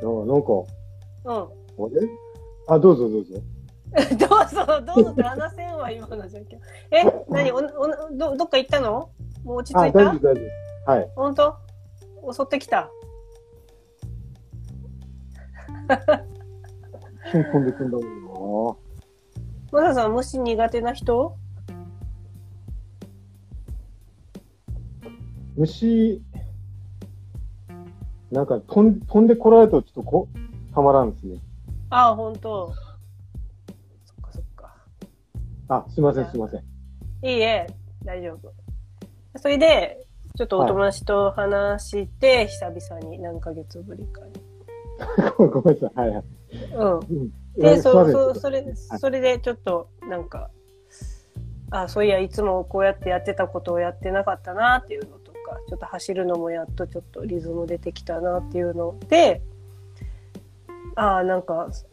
あなんか、うん。あれ？あ、どうぞどうぞ。どうぞ、どうぞって話せんわ、今の状況。え、何？おおど、どっか行ったの？もう落ち着あ、いた？大丈夫大丈夫。はい。本当？襲ってきた？飛んでくんだもマサさん、虫苦手な人？虫、なんか飛ん飛んでこられるとちょっとこたまらんですね。ああ、本当そっかそっか。あ、すいませんすいません。いいえ、大丈夫。それで、ちょっとお友達と話して、久々に何ヶ月ぶりかに。ごめんなさい。はいはい。うん。うんで、そう、そう、それ、それでちょっと、なんか、あ、そういや、いつもこうやってやってたことをやってなかったなっていうのとか、ちょっと走るのもやっとちょっとリズム出てきたなっていうので、ああ、なんか、そ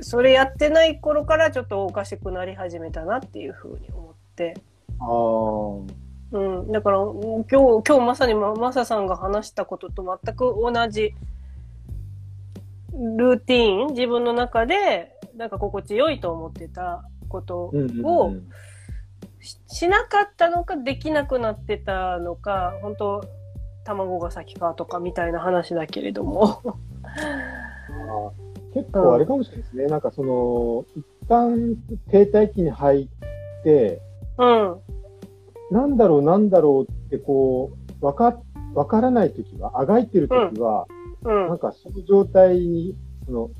それやってない頃からちょっとおかしくなり始めたなっていうふうに思って、あー。うん、だからうん今日、今日まさにまマサさんが話したことと全く同じルーティーン、自分の中で、なんか心地よいと思ってたことうんうんうんをししなかったのか、できなくなってたのか、本当卵が先かとかみたいな話だけれども。結構あれかもしれないですね。なんかその、一旦停滞期に入って、うん。なんだろうなんだろうってこう、わか、わからないときは、あがいてるときは、うん。なんかその状態に、その、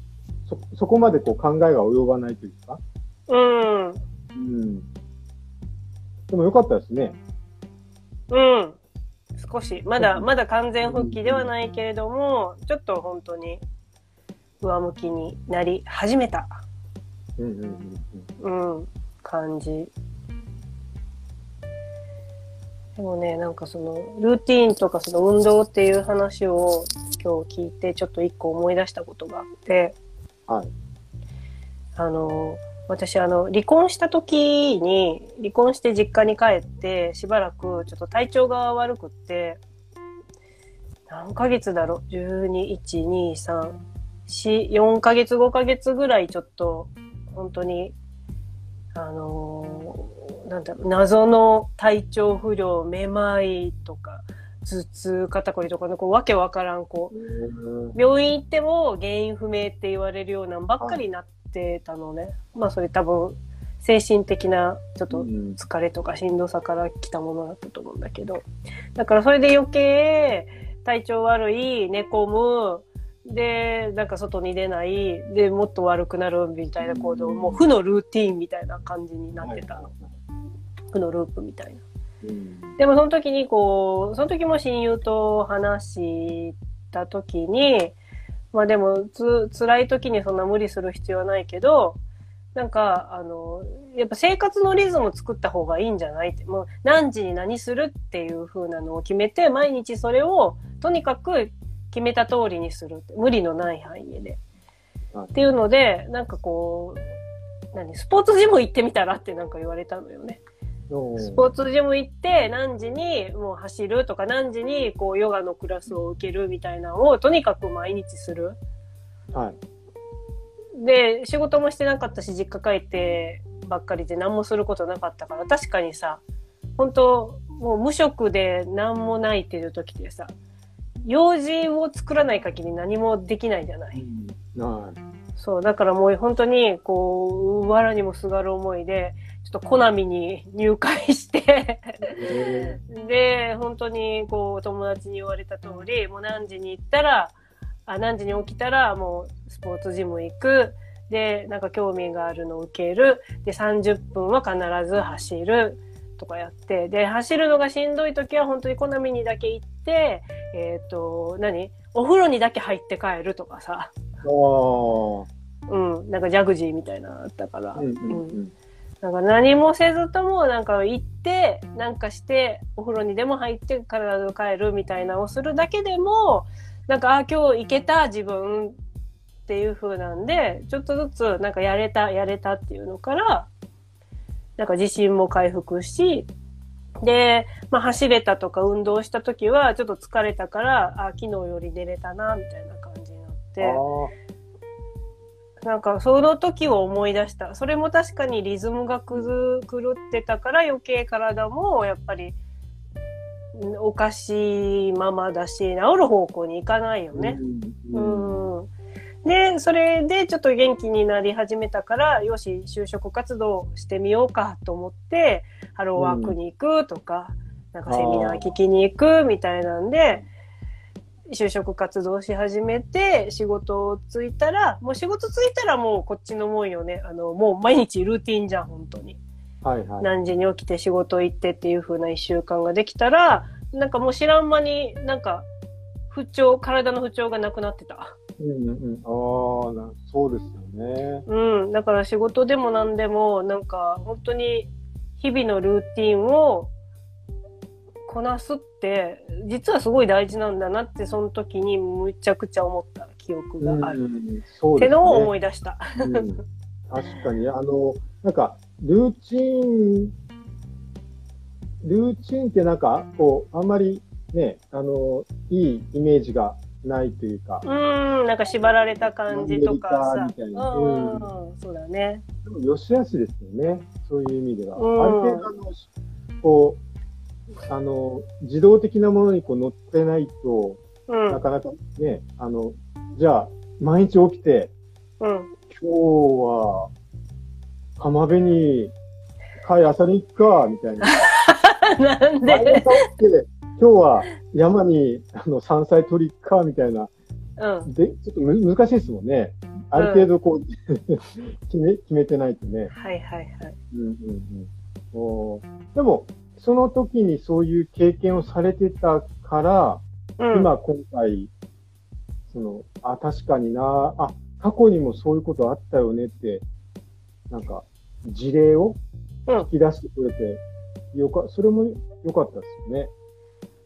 そ、そこまでこう考えが及ばないというか、うん。うん。でもよかったですね。うん。少し、まだ、まだ完全復帰ではないけれども、ちょっと本当に上向きになり始めた、うんうんうんうん。うん、感じ。でもね、なんかその、ルーティーンとかその運動っていう話を今日聞いて、ちょっと一個思い出したことがあって、はい。あの、私、あの、離婚した時に、離婚して実家に帰って、しばらくちょっと体調が悪くって、何ヶ月だろう ?12、1、2、3、4、4ヶ月、5ヶ月ぐらいちょっと、本当に、あのーなんだろう、謎の体調不良、めまいとか、頭痛、肩こりとかの、こう、わけわからん、こう、うん病院行っても原因不明って言われるようなのばっかりになってたのね。まあそれ多分精神的なちょっとうん疲れとかしんどさから来たものだったと思うんだけど。だからそれで余計体調悪い、寝込む、で、なんか外に出ない、で、もっと悪くなるみたいな行動、うんもう負のルーティンみたいな感じになってたの。はい負のループみたいな。うんでもその時にこう、その時も親友と話した時に、まあでもつ、辛い時にそんな無理する必要はないけど、なんか、あの、やっぱ生活のリズム作った方がいいんじゃないって、もう何時に何するっていう風なのを決めて、毎日それをとにかく決めた通りにする。無理のない範囲で。はいっていうので、なんかこう、何、スポーツジム行ってみたらってなんか言われたのよね。スポーツジム行って何時にもう走るとか何時にこうヨガのクラスを受けるみたいなのをとにかく毎日する。はい。で、仕事もしてなかったし実家帰ってばっかりで何もすることなかったから確かにさ、本当もう無職で何もないっていう時ってさ、用事を作らない限り何もできないじゃない。はい。そう、だからもう本当に、こう、藁にもすがる思いで、ちょっとコナミに入会して、えで、本当に、こう、友達に言われた通り、もう何時に行ったら、あ、何時に起きたら、もう、スポーツジム行く。で、なんか興味があるのを受ける。で、30分は必ず走る。とかやって。で、走るのがしんどい時は、本当にコナミにだけ行って、えっ、と、何？お風呂にだけ入って帰るとかさ。うん。なんかジャグジーみたいなのあったから。あ。うんうんうん。なんか何もせずとも、なんか行って、なんかして、お風呂にでも入って体を変えるみたいなをするだけでも、なんか、ああ、今日行けた自分っていう風なんで、ちょっとずつ、なんかやれた、やれたっていうのから、なんか自信も回復し、で、まあ走れたとか運動した時は、ちょっと疲れたから、あ、昨日より寝れたな、みたいな感じになって。なんかその時を思い出した。それも確かにリズムが狂ってたから余計体もやっぱりんおかしいままだし、治る方向に行かないよね。ううんん。で、それでちょっと元気になり始めたから、よし、就職活動してみようかと思って、ハローワークに行くとか、なんかセミナー聞きに行くみたいなんで、就職活動し始めて、仕事をついたら、もう仕事ついたらもうこっちのもんよね。あの、もう毎日ルーティンじゃん、本当に。はいはい。何時に起きて仕事行ってっていう風な一週間ができたら、なんかもう知らん間になんか不調、体の不調がなくなってた。うんうんうん。ああ、なそうですよね。うん。だから仕事でも何でも、なんか本当に日々のルーティンをこなすって、実はすごい大事なんだなって、その時にむちゃくちゃ思った記憶がある。うんうんそうですね。ってのを思い出した。うん確かに、あの、なんか、ルーチン、ルーチンってなんか、こう、あんまりね、あの、いいイメージがないというか、うん、なんか縛られた感じとかさ。みたいなうん、うそうだね。でも良し悪しですよね、そういう意味では。うんある程度あの、こう、あの、自動的なものにこう乗ってないと、うんな、かなかね、あの、じゃあ、毎日起きて、うん。今日は、浜辺に貝漁りに行くか、みたいな。なん毎で今日は山にあの山菜取り行くか、みたいな。うん。で、ちょっとむ難しいですもんね。ある程度こう、決め、決めてないとね。はいはいはい。うんうんうんおーでも、その時にそういう経験をされてたから、うん。今今回、その、あ、確かにな、あ、過去にもそういうことあったよねって、なんか、事例をうん引き出してくれて、よか、それも良かったですよね。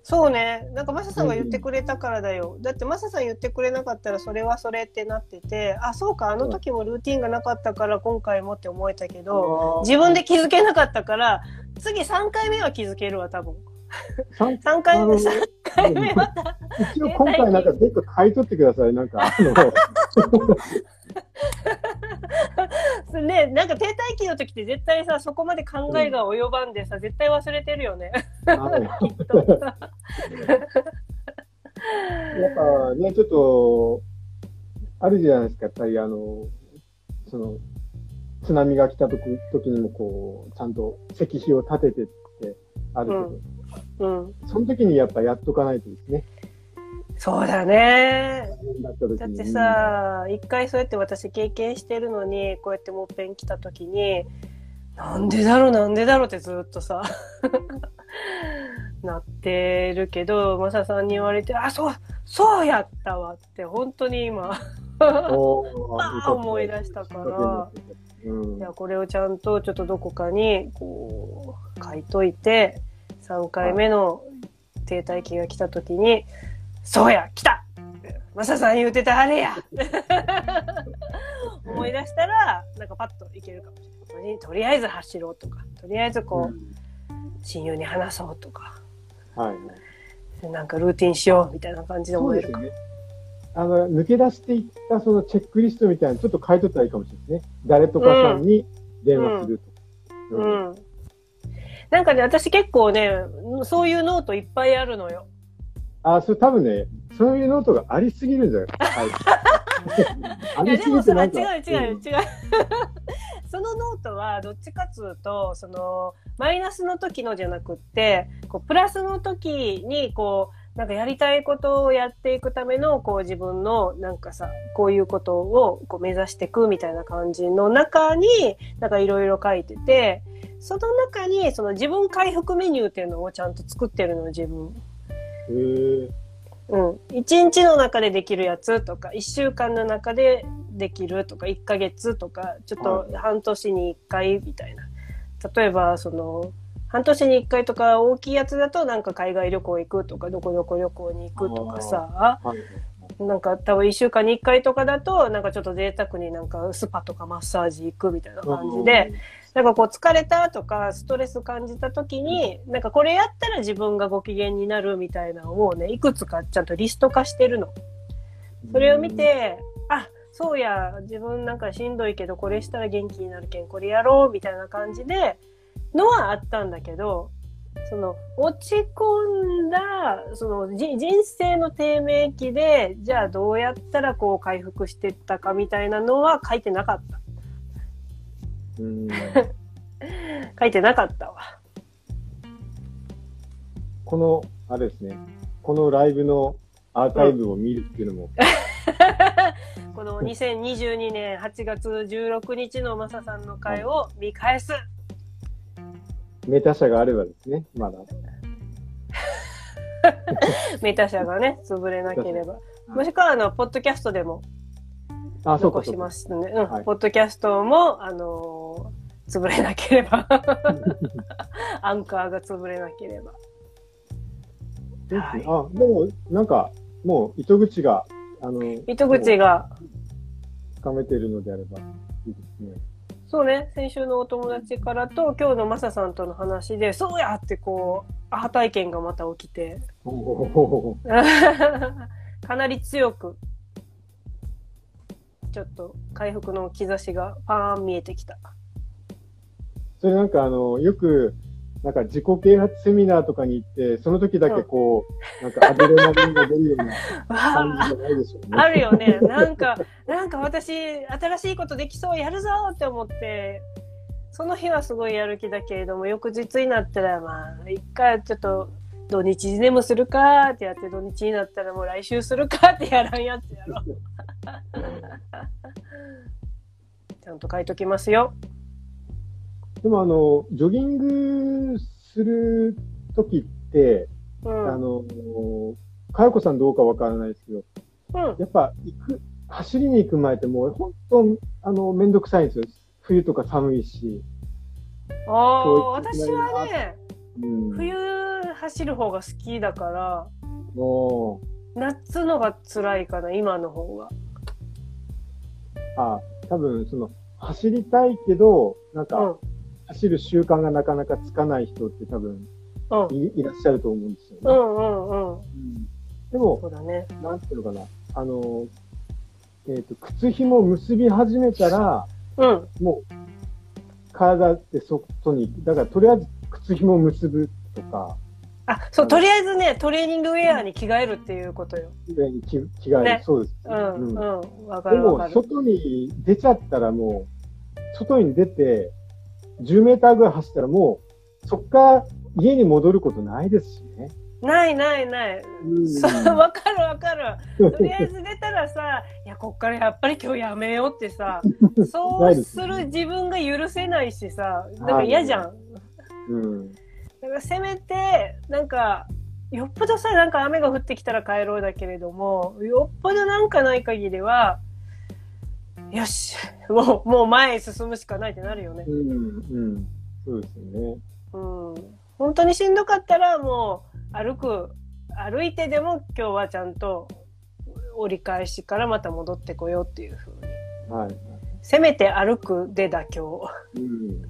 そうね。なんかマサさんが言ってくれたからだよ。だってマサさん言ってくれなかったらそれはそれってなってて、あ、そうか、あの時もルーティンがなかったから今回もって思えたけど、自分で気づけなかったから、次3回目は気づけるわ、多分。三3回目、あの3回目また。一応今回なんか全部書いとってください。なんか、あの、ね、なんか停滞期の時って絶対さ、そこまで考えが及ばんでさ、絶対忘れてるよね。はい きっと。やっぱね、ちょっと、あるじゃないですか、やっぱりあの、その、津波が来た時時にもこう、ちゃんと石碑を立ててってあるけど、うん。その時にやっぱやっとかないとですね。そうだね。だってさ、一回そうやって私経験してるのに、こうやってもっぺん来た時に、なんでだろうなんでだろうってずっとさ、なってるけど、マサさんに言われて、あ、そう、そうやったわって、本当に今、思い出したから、うんいや、これをちゃんとちょっとどこかに、こう、書いといて、3回目の停滞期が来た時に、そうや来たマサさん言うてたあれや 思い出したら、なんかパッといけるかもしれない。とりあえず走ろうとか、とりあえずこう、親友に話そうとか、うんはい。なんかルーティンしようみたいな感じで思えるか。そうですね。あの、抜け出していったそのチェックリストみたいなのちょっと書いとったらいいかもしれないですね。誰とかさんに電話すると。ううんん。なんかね、私結構ね、そういうノートいっぱいあるのよ。あ、それ多分ね、そういうノートがありすぎるんじゃないはい。あ いやりですもさ、違うぎてなんか。違う違う。そのノートはどっちかっつうと、その、マイナスの時のじゃなくって、こう、プラスの時に、こう、なんかやりたいことをやっていくための、こう自分の、なんかさ、こういうことをこう目指していくみたいな感じの中に、なんかいろいろ書いてて、その中に、その自分回復メニューっていうのをちゃんと作ってるの、自分。へーうん。一日の中でできるやつとか、一週間の中でできるとか、一ヶ月とか、ちょっと半年に一回みたいな。例えば、その、半年に一回とか大きいやつだとなんか海外旅行行くとか、どこどこ旅行に行くとかさ、はい。なんか多分一週間に一回とかだと、なんかちょっと贅沢になんかスパとかマッサージ行くみたいな感じで、なんかこう疲れたとかストレス感じた時に、なんかこれやったら自分がご機嫌になるみたいなのをね、いくつかちゃんとリスト化してるの。うん、それを見て、あ、そうや、自分なんかしんどいけどこれしたら元気になるけん、これやろうみたいな感じで、のはあったんだけど、その、落ち込んだ、その、じ人生の低迷期で、じゃあどうやったらこう回復していったかみたいなのは書いてなかった。うん。書いてなかったわ。この、あれですね、このライブのアーカイブを見るっていうのも、この2022年8月16日のマサさんの回を見返す。メタ社があればですね、まだ。メタ社がね、潰れなければ。もしくは、あの、ポッドキャストでもあ、そうか残し。ますね。うん、はいポッドキャストも、あのー潰れなければ。アンカーが潰れなければ。ですねあ、でも、なんか、もう糸口が、あの、糸口が、つかめているのであれば、いいですね。そうね、先週のお友達からと、今日のマサさんとの話で、そうやってこう、アハ体験がまた起きて、かなり強く、ちょっと回復の兆しがパーン見えてきた。それなんかあの、よく、なんか自己啓発セミナーとかに行って、その時だけこう、なんかアドレナリンが出るような 感じじゃないでしょうね。あるよね。なんか、なんか私、新しいことできそう、やるぞって思って、その日はすごいやる気だけれども、翌日になったら、まあ、一回ちょっと、土日でもするかってやって、土日になったらもう来週するかってやらんやつやろ。ちゃんと書いときますよ。でもあの、ジョギングする時って、うん。あの、かよこさんどうかわからないですけど、うん。やっぱ行く、走りに行く前ってもう本当、あの、めんどくさいんですよ。冬とか寒いし。ああ、私はね、うん。冬走る方が好きだから、も夏のが辛いかな、今の方が。う、あ、多分その、走りたいけど、なんか、うん。走る習慣がなかなかつかない人って多分うん。いいらっしゃると思うんですよね。うんうんうん。うんでもそ、うだね。なんていうのかな、あの、えっ、と、靴紐結び始めたら、うん。もう、体って外に、だからとりあえず靴紐を結ぶとか、あ、そう、とりあえずね、トレーニングウェアに着替えるっていうことよ。上に着着替える、ねそうです。うん、うん、わかでもるわか、る。外に出ちゃったらもう、外に出て、10メーターぐらい走ったらもう、そっから家に戻ることないですしね。ないないない。わかるわかる。とりあえず出たらさ、いや、こっからやっぱり今日やめようってさ、そうする自分が許せないしさ、なんか嫌じゃん。うん。だからせめて、なんか、よっぽどさ、なんか雨が降ってきたら帰ろうだけれども、よっぽどなんかない限りは、よし、もう、もう前へ進むしかないってなるよねう。ん。うん。そうですよね。うん。本当にしんどかったらもう、歩く、歩いてでも今日はちゃんと折り返しからまた戻ってこようっていうふうに。はい。せめて歩くで妥協。うん。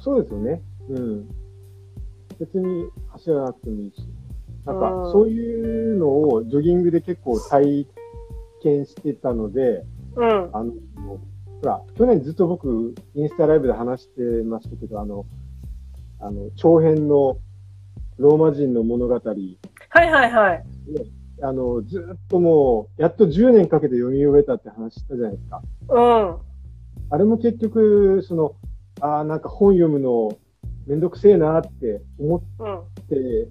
そうですよね。うん。別に走らなくてもいいし。なんかう、んそういうのをジョギングで結構体験してたので、うん。あの、ほら、去年ずっと僕、インスタライブで話してましたけど、あの、あの、長編のローマ人の物語、はいはいはい。あの、ずっともう、やっと10年かけて読み終えたって話したじゃないですか。うん。あれも結局、その、ああ、なんか本読むのめんどくせえなって思っうん。て、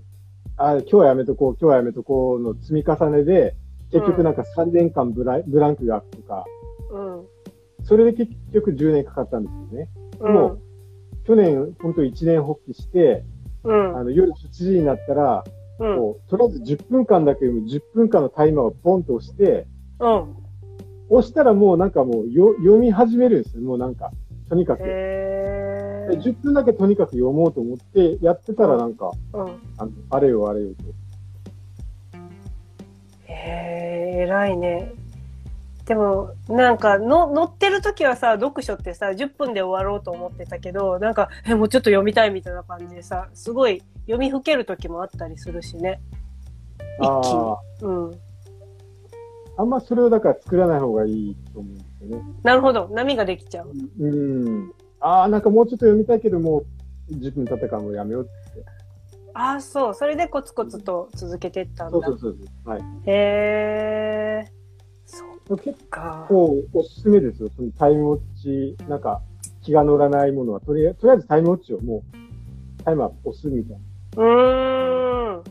ああ、今日はやめとこう、今日はやめとこうの積み重ねで、結局なんか3年間ブラ,、ブランクが空くとか、うん。それで結局10年かかったんですよね。うん。もう去年、本当一年発起して、うん。あの夜8時になったら、うん。こうとりあえず10分間だけ読む10分間のタイマーをポンと押して、うん。押したらもうなんかもうよ読み始めるんですよ。もうなんか、とにかく。でへー。10分だけとにかく読もうと思ってやってたらなんか、うん。あのあれよあれよと。へえ、偉いね。でも、なんかの、乗ってる時はさ、読書ってさ、10分で終わろうと思ってたけど、なんか、え、もうちょっと読みたいみたいな感じでさ、すごい読みふける時もあったりするしね。一気にあうん。あ、あんまそれをだから作らない方がいいと思うんですよね。なるほど。波ができちゃう。うん。ああ、なんかもうちょっと読みたいけども、10分経ったからもうやめようって。ああ、そう。それでコツコツと続けてったんだ。そうそうそうそう。はい。へえ。そっ結か。構おすすめですよ。そのタイムウォッチ、なんか気が乗らないものは、とりあえず、とりあえずタイムウォッチをもう、タイマー押すみたいな。うーん。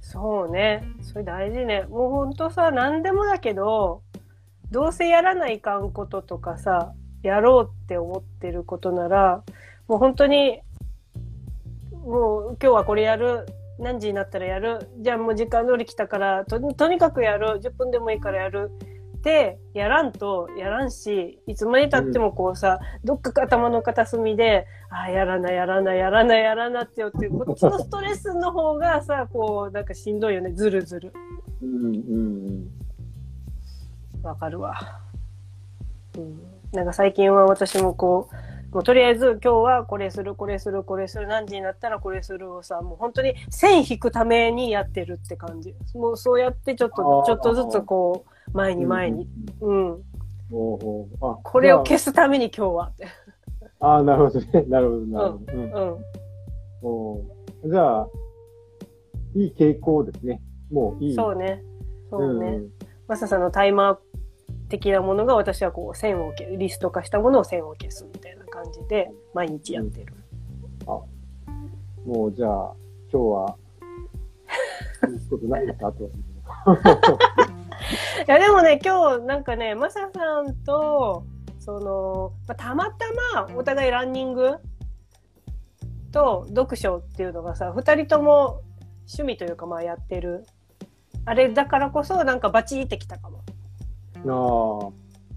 そうね。それ大事ね。もうほんとさ、何でもだけど、どうせやらないかんこととかさ、やろうって思ってることなら、もう本当に、もう今日はこれやる。何時になったらやる。じゃあもう時間通り来たから、ととにかくやる。10分でもいいからやる。で、やらんと、やらんし、いつまで経ってもこうさ、どっか頭の片隅で、ああ、やらな、やらな、やらな、やらなってよって、こっちのストレスの方がさ、こう、なんかしんどいよね。ずるずる。うんうんうん。わかるわ。うん。なんか最近は私もこう、もうとりあえず今日はこれする、これする、これする、何時になったらこれするをさ、もう本当に線引くためにやってるって感じ。もうそうやってちょっあと、ーちょっとずつこう、前に前に。うん。うん。おあこれを消すために今日はって。ああー、なるほどね。なるほど、なるほど。うんうん。おうじゃあ、いい傾向ですね。もういい。そうね。そうね。んマサさんのタイマー的なものが私はこう線を消リスト化したものを線を消すみたいな感じで毎日やってる。もうじゃあ、今日は、ことないですか？いやでもね今日なんかねマサさんとその、まあたまたまお互いランニングと読書っていうのがさ二人とも趣味というかまあやってるあれだからこそなんかバチってきたかも。あ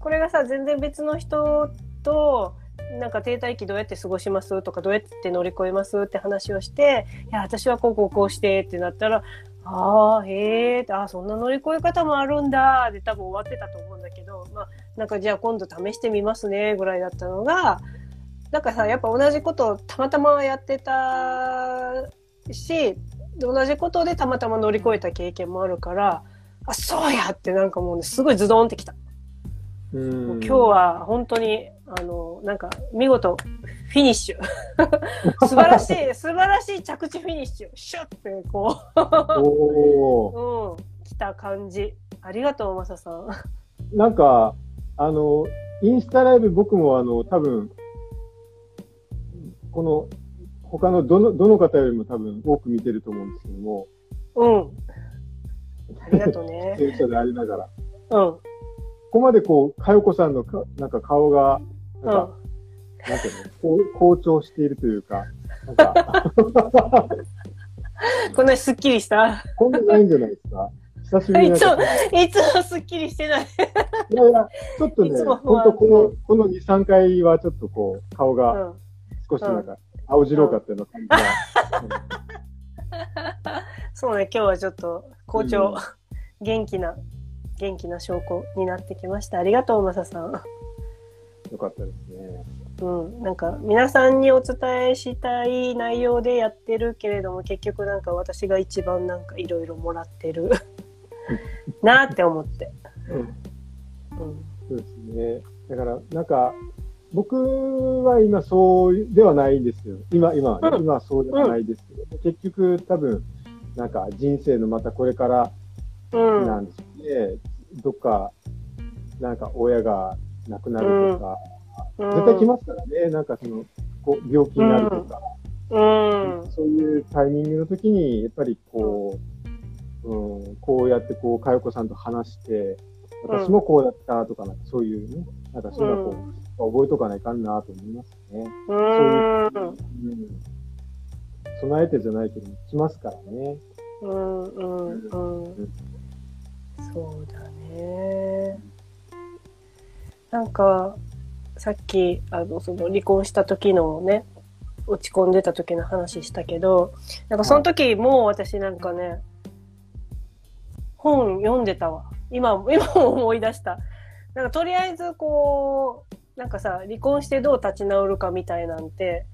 これがさ全然別の人となんか停滞期どうやって過ごしますとかどうやって乗り越えますって話をしていや私はこうこうこうしてってなったらああへえってあーそんな乗り越え方もあるんだで多分終わってたと思うんだけどまあなんかじゃあ今度試してみますねぐらいだったのがなんかさやっぱ同じことをたまたまやってたし同じことでたまたま乗り越えた経験もあるからあそうやってなんかもうねすごいズドンってきた。今日は本当に、あの、なんか、見事、フィニッシュ。素晴らしい、素晴らしい着地フィニッシュ。シュッて、こう、うん、来た感じ。ありがとう、マサさん。なんか、あの、インスタライブ僕もあの、多分、この他のどの、どの方よりも多分多く見てると思うんですけども、うん。ありがとうね。先生でありながら。うん。ここまでこう、かよこさんのか、なんか顔が、なんか、なんていうの、こう好調しているというか、なんか、こんなにすっきりした？こんなないんじゃないですか？久しぶりにいつもいつもすっきりしてない。いやいや、ちょっとね、本当この、この2、3回はちょっとこう、顔うがん。少しなんか、青白かったような感じが。そうね、今日はちょっと好調、うん元気な、元気な証拠になってきました。ありがとう、まささん。うんよかったですね。うん、なんか皆さんにお伝えしたい内容でやってるけれども結局なんか私が一番なんかいろいろもらってる なって思って、うんうん、そうですね。だから、なんか、僕は今そうではないんですよ。今、今はね、うん今はそうではないですけど、結局多分、なんか人生のまたこれからうんなんですね。どっか、なんか親が亡くなるとか、絶対来ますからね。なんかその、こう病気になるとか、うん。そういうタイミングの時に、やっぱりこう、うん、こうやってこう、かよこさんと話して、私もこうやったとか、なんかそういうね、なんかそういうのをこう、覚えとかないかんなと思いますね。うん。うん。備えてじゃないけど、来ますからね。うんうん。うん。そうだねなんかさっきあのその離婚した時のね落ち込んでた時の話したけどなんかその時も私なんかね本読んでたわ。今今思い出した。なんかとりあえずこうなんかさ離婚してどう立ち直るかみたいなんて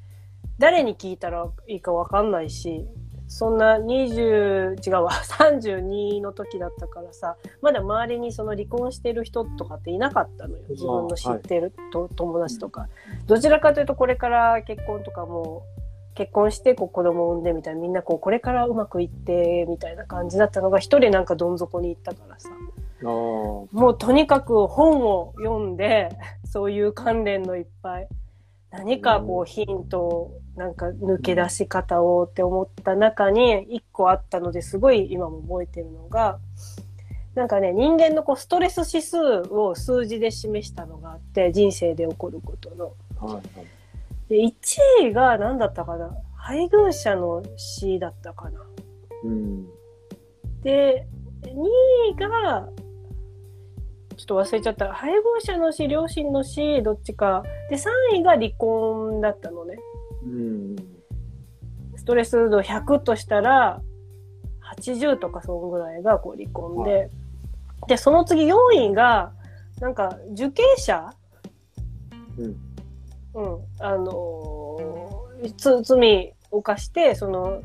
誰に聞いたらいいかわかんないしそんな20、違うわ、32の時だったからさ、まだ周りにその離婚してる人とかっていなかったのよ。自分の知ってると、友達とか。どちらかというとこれから結婚とかも、結婚してこう子供を産んでみたいな、みんなこうこれからうまくいってみたいな感じだったのが一人なんかどん底に行ったからさ。もうとにかく本を読んで、そういう関連のいっぱい。何かこうヒントを、なんか抜け出し方をって思った中に一個あったのですごい今も覚えてるのが、なんかね、人間のこうストレス指数を数字で示したのがあって、人生で起こることの。はいはい。で、1位が何だったかな？配偶者の死だったかなうん。で、2位が、ちょっと忘れちゃった。配偶者の死、両親の死、どっちか。で、3位が離婚だったのね。うん。ストレス度100としたら、80とかそんぐらいがこう離婚で。で、その次4位が、なんか、受刑者？うん。うん。あのーつ、罪を犯して、その、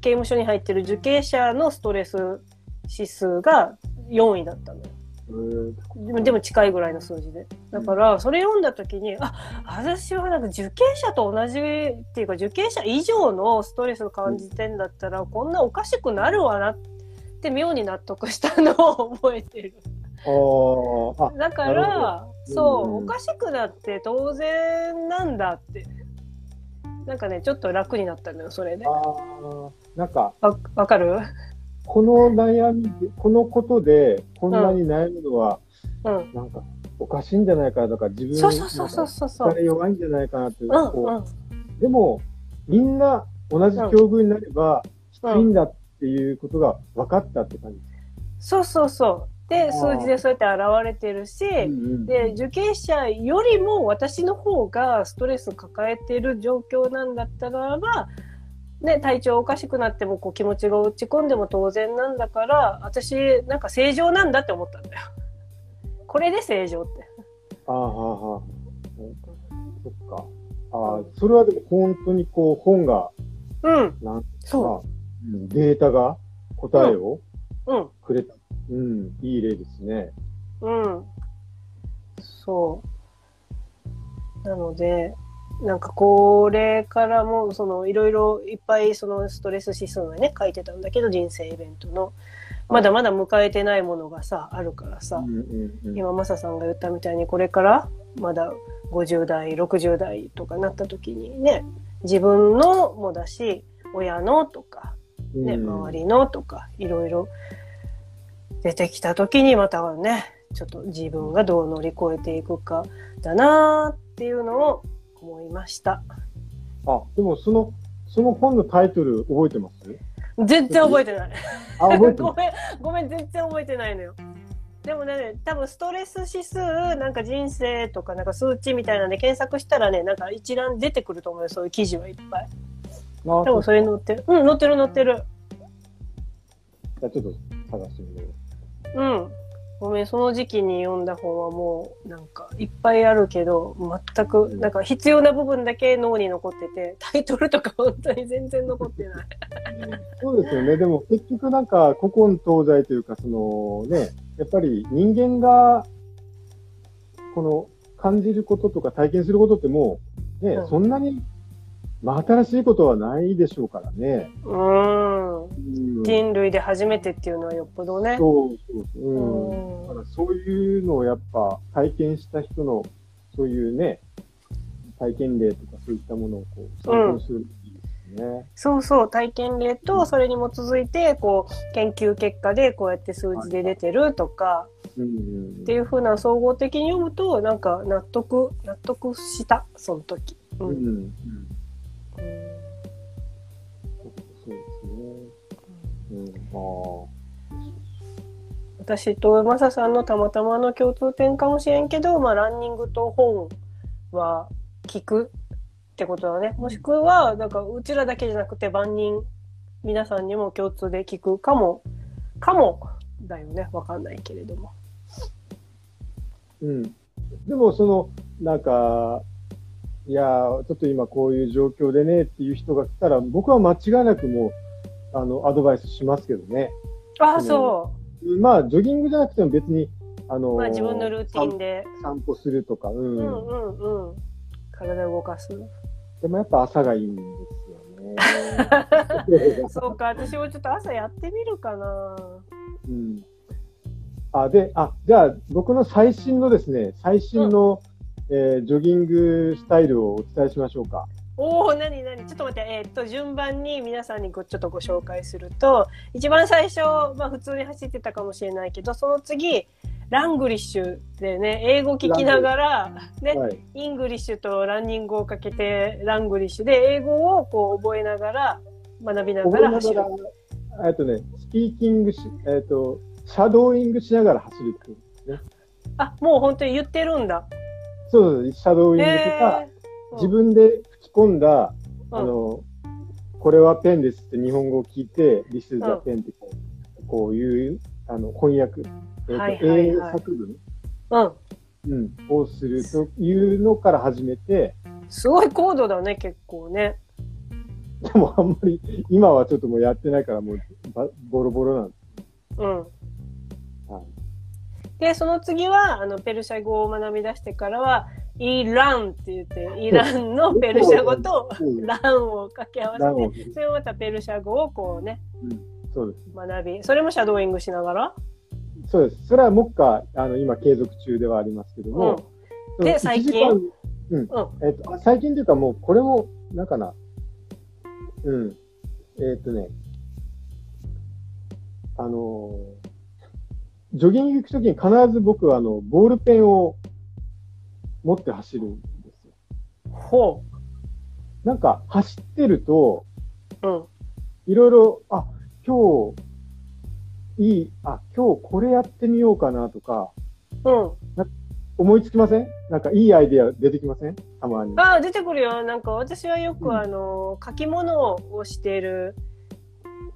刑務所に入ってる受刑者のストレス指数が4位だったのよ。えーでもでも近いぐらいの数字で。だから、それ読んだ時に、あ、私はなんか受刑者と同じっていうか、受刑者以上のストレスを感じてんだったら、こんなおかしくなるわなって妙に納得したのを覚えてる。あーあ、だから、そう、うんおかしくなって当然なんだって。なんかね、ちょっと楽になったのよ、それで。なんか、わ、わかる？この悩みで、このことで、こんなに悩むのは、うん。なんか、おかしいんじゃないかなとか、自分そうそうそうそうそう弱いんじゃないかなって、うんこうん。う、でも、みんな同じ境遇になれば、きついん。だっていうことが分かったって感じ。そうそうそう。で、数字でそうやって現れてるし、うんで、受刑者よりも私の方がストレス抱えてる状況なんだったらば、ね、体調おかしくなってもこう気持ちが落ち込んでも当然なんだから、私なんか正常なんだって思ったんだよ。これで正常って。ああ、はあ、はあ。そっか。ああ、それはでも本当にこう、本が、うん。なんそうんデータが答えをう。うん。くれた。うん、いい例ですね。うん。そう。なので、なんかこれからも、そのいろいろいっぱいそのストレス指数がね、書いてたんだけど、人生イベントの。まだまだ迎えてないものがさ、あるからさ。今マサさんが言ったみたいに、これからまだ50代、60代とかなった時にね、自分のもだし、親のとか、ね、うん周りのとか、いろいろ出てきた時にまたね、ちょっと自分がどう乗り越えていくかだなーっていうのを思いました。あ、でもその、その本のタイトル覚えてます？全然覚えてない。あ、覚えてごる。めん、ごめん、全然覚えてないのよ。でもね、多分ストレス指数、なんか人生とか、なんか数値みたいなんで検索したらね、なんか一覧出てくると思うよ、そういう記事はいっぱい。あ多分それ載ってる。うん、載ってる載ってる。じゃあちょっと探してみよう。うん。ごめん、その時期に読んだ本はもう、なんか、いっぱいあるけど、全く、なんか必要な部分だけ脳に残ってて、タイトルとか本当に全然残ってない。そうですよね。でも結局なんか古今東西というか、そのね、やっぱり人間が、この感じることとか体験することってもう、ね、うんそんなに、まあ新しいことはないでしょうからね。うーん。うん、人類で初めてっていうのはよっぽどね。そうそうそう。うん。うんだからそういうのをやっぱ体験した人の、そういうね、体験例とかそういったものをこう参考にするのがいいですね。そうそう、体験例と、それに基づいて、こう、研究結果でこうやって数字で出てるとか、うんうんっていう風な総合的に読むと、なんか納得、納得した、その時。う。うんん。うん。うんそうですね。うん。あ私とマサさんのたまたまの共通点かもしれんけど、まあ、ランニングと本は聞くってことだね。もしくは、なんか、うちらだけじゃなくて、万人、皆さんにも共通で聞くかも、かも、だよね。わかんないけれども。うん。でも、その、なんか、いやー、ちょっと今こういう状況でねっていう人が来たら、僕は間違いなくもう、あの、アドバイスしますけどね。ああ、そそまあ、ジョギングじゃなくても別に、あのう。まあ、自分のルーティンで。散散歩するとか、うん。うんうんうん。体を動かす。でもやっぱ朝がいいんですよね。そうか、私もちょっと朝やってみるかな。うん。あ、で、あ、じゃあ、僕の最新のですね、最新の、えージョギングスタイルをお伝えしましょうか。おお、なになに？ちょっと待って、えーっと、順番に皆さんにごちょっとご紹介すると、一番最初、まあ普通に走ってたかもしれないけど、その次、 Runglish でね、英語聞きながら、ね、はい。 English とランニングをかけて、 Runglish で、英語をこう覚えながら、学びながら走るえっとね、スピーキングし、えっ、と、シャドーイングしながら走るっていうですね。あ、もう本当に言ってるんだ。そう。シャドーイングとか、自分で吹き込んだ、うんあの、これはペンですって日本語を聞いて、This is a うん pen ってこうこういう、あの、翻訳、えっ、と、英作文、うん。うん、をするというのから始めて、すごい高度だね、結構ね。でもあんまり、今はちょっともうやってないからもうばボロボロなんです。うん。はいで、その次は、あの、ペルシャ語を学び出してからは、イランって言って、イランのペルシャ語とうんランを掛け合わせて、それをまたペルシャ語をこうね、そうです。学び、それもシャドーイングしながら、そうです。それは目下、あの、今継続中ではありますけども、そので1最近？うん。うん。えっ、と、あ最近というかもう、これも、なんかな？うん。えっ、とね、あのージョギング行くときに必ず僕は、あの、ボールペンを持って走るんですよ。ほなんか、走ってると、う。うん。いろいろ、あ、今日、いい、あ、今日これやってみようかなとか、うん。思いつきません？なんかいいアイデア出てきません？たまに。ああ、出てくるよ。なんか私はよく、うんあの、書き物をしている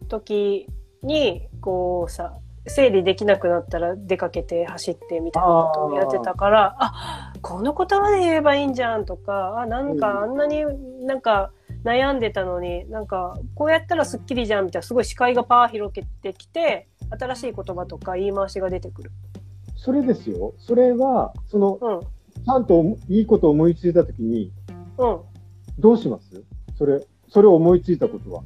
時に、こうさ、整理できなくなったら出かけて走ってみたいなことをやってたから、あこの言葉で言えばいいんじゃんとか、あ、なんかあんなになんか悩んでたのに、なんかこうやったらスッキリじゃんみたいな、すごい視界がパー広げてきて、新しい言葉とか言い回しが出てくる。それですよ。それは、その、うん。ちゃんといいことを思いついたときに、うん。どうします？それ、それを思いついたことは。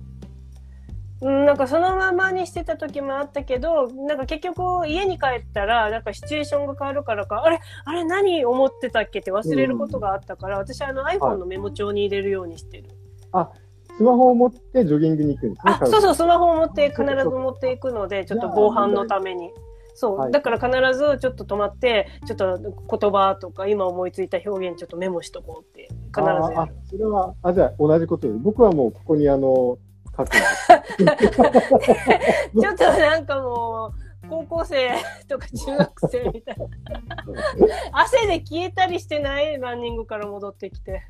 うん、なんかそのままにしてた時もあったけど、なんか結局家に帰ったら、なんかシチュエーションが変わるからか、あれあれ何思ってたっけって忘れることがあったから、私あの iPhone のメモ帳に入れるようにしてる。あ、スマホを持ってジョギングに行くんですね。あ、そうそう、スマホを持って必ず持っていくので、ちょっと防犯のために。そう、はい、だから必ずちょっと止まって、ちょっと言葉とか今思いついた表現ちょっとメモしとこうって必ずああ、それは、あ、じゃあ同じことで、僕はもうここにあの、書く ちょっとなんかもう、高校生とか中学生みたいな。汗で消えたりしてないランニングから戻ってきて。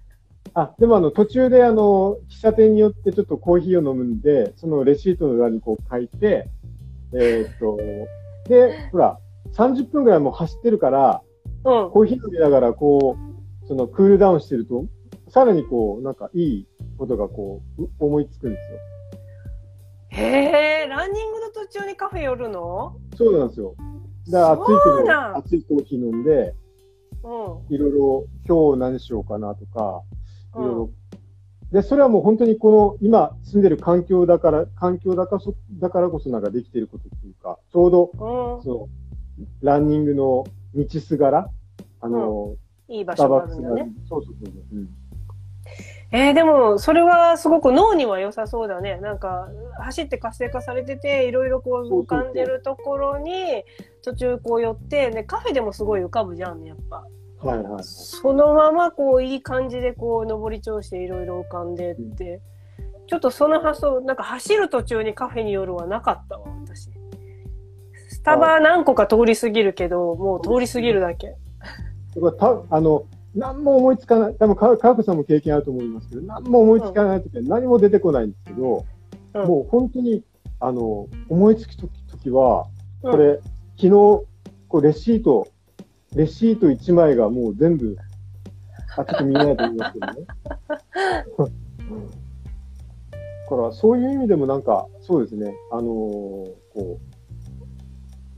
あ、でもあの、途中であの、喫茶店によってちょっとコーヒーを飲むんで、そのレシートの裏にこう書いて、えー、っと、で、ほら、30分ぐらいもう走ってるから、うん、コーヒー飲みながらこう、そのクールダウンしてると、さらにこう、なんかいいことがこう、思いつくんですよ。へえ、ランニングの途中にカフェ寄るの？そうなんですよ。だから暑いけど、暑いコーヒー飲んで、うん、いろいろ今日何しようかなとか、いろいろ。で、それはもう本当にこの今住んでる環境だから、環境だからそだからこそなんかできてることっていうか、ちょうど、うん、その、ランニングの道すがら、あの、うん、いい場所があるんだね。そうそうそう。うんえー、でも、それはすごく脳には良さそうだね。なんか、走って活性化されてて、いろいろこう浮かんでるところに、途中こう寄って、ね、カフェでもすごい浮かぶじゃんね、やっぱ。はいはい、そのままこういい感じでこう上り調子でいろいろ浮かんでって、ちょっとその発想なんか走る途中にカフェに寄るはなかったわ私。スタバ何個か通り過ぎるけどもう通り過ぎるだけ。たあの何も思いつかない。多分川子さんも経験あると思いますけど何も思いつかない時は何も出てこないんですけど、うん、もう本当にあの思いつく時はこれ、うん、昨日こうレシートレシート1枚がもう全部、あ、ちょっと見ないと思いますけどね。だから、そういう意味でもなんか、そうですね、あのー、こ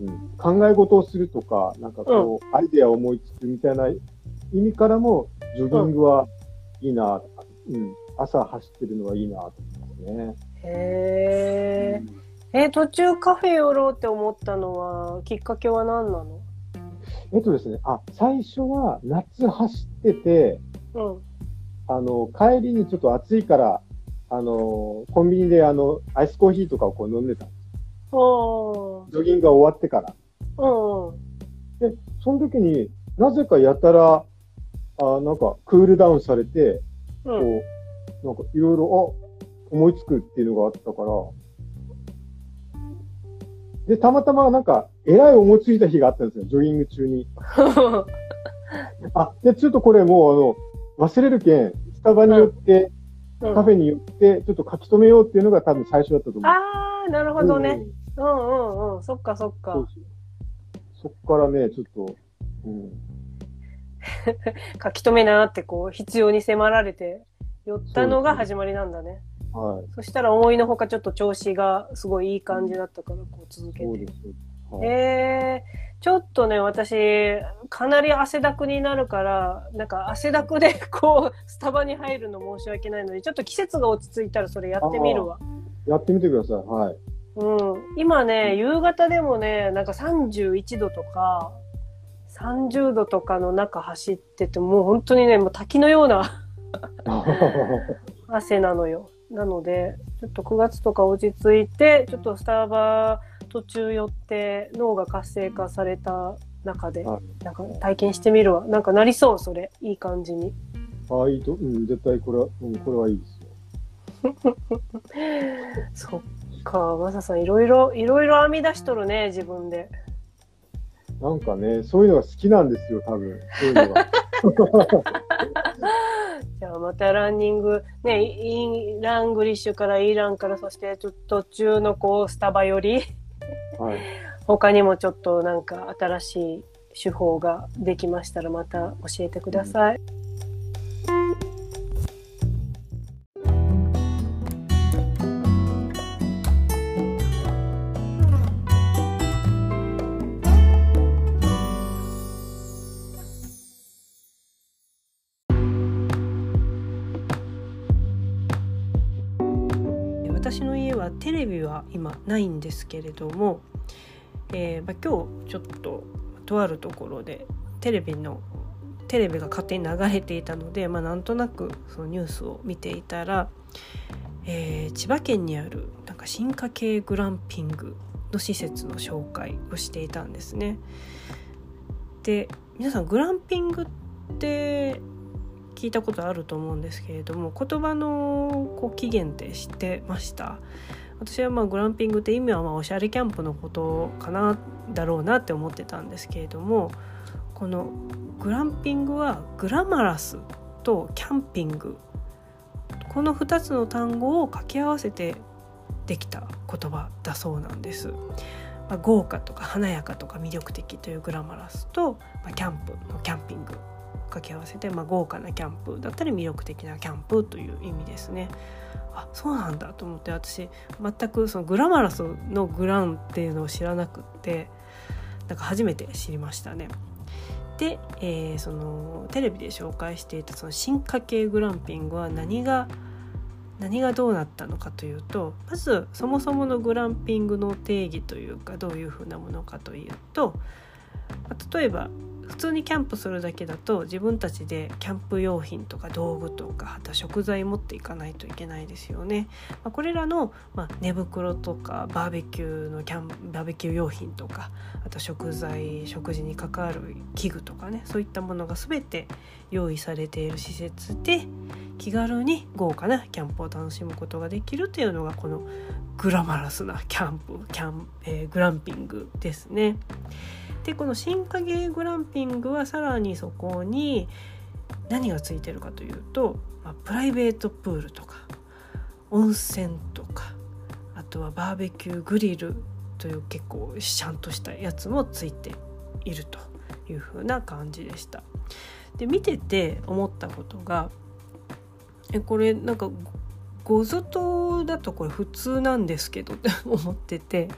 う、うん、考え事をするとか、なんかこう、うん、アイデアを思いつくみたいな意味からも、ジョギングはいいな、うん、うん、朝走ってるのはいいなと思いますね。へえ、え、途中カフェ寄ろうって思ったのは、きっかけは何なの？えっとですね、あ、最初は夏走ってて、うん。あの、帰りにちょっと暑いから、あの、コンビニであの、アイスコーヒーとかをこう飲んでたんですよ。ジョギングが終わってから。うん。で、その時になぜかやたら、あなんかクールダウンされて、うん、こう、なんかいろいろ、あ、思いつくっていうのがあったから、で、たまたまなんか、えらい思いついた日があったんですよ、ジョギング中に。あ、で、ちょっとこれもう、あの、忘れるけん、スタバによって、うん、カフェによって、ちょっと書き留めようっていうのが多分最初だったと思う。ああ、なるほどね。うん、うん、うんうんそっかそっか。そっからね、ちょっと、うん。書き留めなってこう、必要に迫られて、寄ったのが始まりなんだね。はい、そしたら思いのほかちょっと調子がすごいいい感じだったからこう続けて。はい、えー、ちょっとね、私、かなり汗だくになるから、なんか汗だくでこう、スタバに入るの申し訳ないので、ちょっと季節が落ち着いたらそれやってみるわ。やってみてください。はい。うん。今ね、夕方でもね、なんか31度とか、30度とかの中走ってて、もう本当にね、もう滝のような 汗なのよ。なので、ちょっと9月とか落ち着いて、ちょっとスタバ途中寄って脳が活性化された中で、なんか体験してみるわ。なんかなりそう、それ。いい感じに。ああ、いいと、うん、絶対これは、うん、これはいいですよ。そっか、マサさん、いろいろ、いろいろ編み出しとるね、自分で。なんかね、そういうのが好きなんですよ、多分。そういうのが。じゃあまたランニング、ね、イラングリッシュからイランから、そしてちょっと途中のこうスタバより、はい、他にもちょっとなんか新しい手法ができましたらまた教えてください。うんテレビは今ないんですけれども、えーまあ、今日ちょっととあるところでテレビのテレビが勝手に流れていたので、まあ、なんとなくそのニュースを見ていたら、えー、千葉県にあるなんか進化系グランピングの施設の紹介をしていたんですね。で皆さんグランピングって聞いたことあると思うんですけれども言葉のこう起源って知ってました？私はまあグランピングって意味はまあおしゃれキャンプのことかなだろうなって思ってたんですけれどもこのグランピングはグラマラスとキャンピングこの2つの単語を掛け合わせてできた言葉だそうなんです。まあ、豪華とか華やかとか魅力的というグラマラスと、まあ、キャンプのキャンピング掛け合わせて、まあ、豪華なキャンプだったり魅力的なキャンプという意味ですね。あそうなんだと思って私全くそのグラマラスのグランっていうのを知らなくってなんか初めて知りましたね。で、えー、そのテレビで紹介していたその進化系グランピングは何が何がどうなったのかというとまずそもそものグランピングの定義というかどういうふうなものかというと例えば普通にキャンプするだけだと自分たちでキャンプ用品とか道具とかあと食材持っていかないといけないですよね。まあ、これらの、まあ、寝袋とかバーベキューのキャンバーベキュー用品とかあと食材食事に関わる器具とかねそういったものが全て用意されている施設で気軽に豪華なキャンプを楽しむことができるというのがこのグラマラスなキャンプキャン、えー、グランピングですね。でこの新影グランピングはさらにそこに何がついてるかというと、まあ、プライベートプールとか温泉とかあとはバーベキューグリルという結構シャンとしたやつもついているという風な感じでした。で見てて思ったことがえこれなんかごぞとだとこれ普通なんですけどって思ってて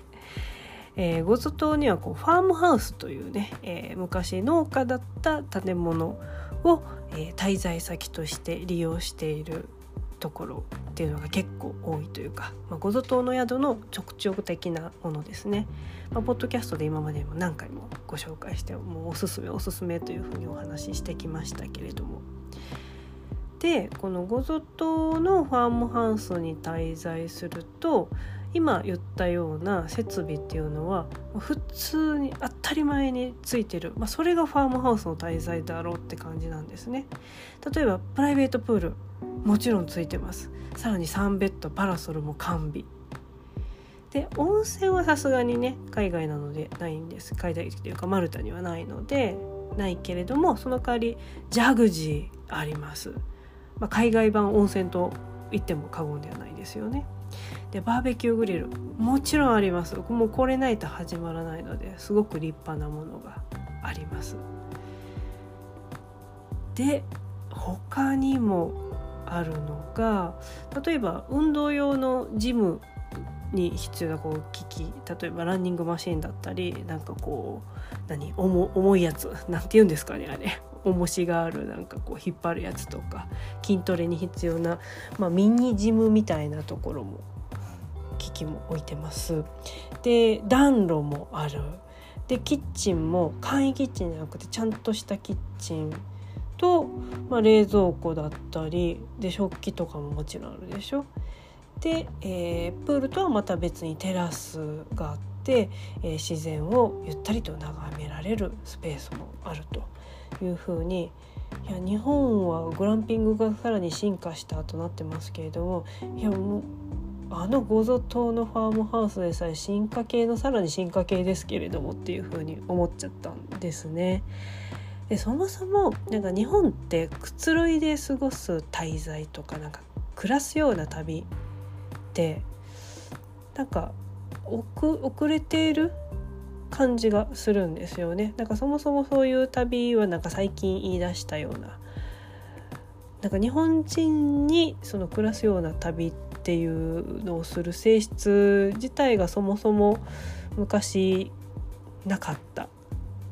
えー、ゴゾ島にはこうファームハウスというね、えー、昔農家だった建物を、えー、滞在先として利用しているところっていうのが結構多いというか、まあ、ゴゾ島の宿の直腸的なものですね、まあ、ポッドキャストで今までも何回もご紹介してもうおすすめおすすめというふうにお話ししてきましたけれども。でこのゴゾ島のファームハウスに滞在すると今言ったような設備っていうのは普通に当たり前についてる、まあ、それがファームハウスの滞在だろうって感じなんですね。例えばプライベートプールもちろんついてます。さらにサンベッドパラソルも完備。で温泉はさすがにね海外なのでないんです。海外というかマルタにはないのでないけれどもその代わりジャグジーあります、まあ、海外版温泉と言っても過言ではないですよね。でバーベキューグリル。もちろんあります。もうこれないと始まらないのですごく立派なものがあります。で他にもあるのが例えば運動用のジムに必要なこう機器例えばランニングマシンだったりなんかこう何？重重いやつ。なんて言うんですかねあれ。重しがあるなんかこう引っ張るやつとか筋トレに必要な、まあ、ミニジムみたいなところも機器も置いてます。で暖炉もある。でキッチンも簡易キッチンじゃなくてちゃんとしたキッチンと、まあ、冷蔵庫だったりで食器とかももちろんあるでしょ。で、えー、プールとはまた別にテラスがあって、えー、自然をゆったりと眺められるスペースもあると。いうふうにいや日本はグランピングがさらに進化したとなってますけれどもいやもうあのゴゾ島のファームハウスでさえ進化系のさらに進化系ですけれどもっていう風に思っちゃったんですね。でそもそもなんか日本ってくつろいで過ごす滞在とかなんか暮らすような旅ってなんか遅れている感じがするんですよね。なんかそもそもそういう旅はなんか最近言い出したような。なんか日本人にその暮らすような旅っていうのをする性質自体がそもそも昔なかった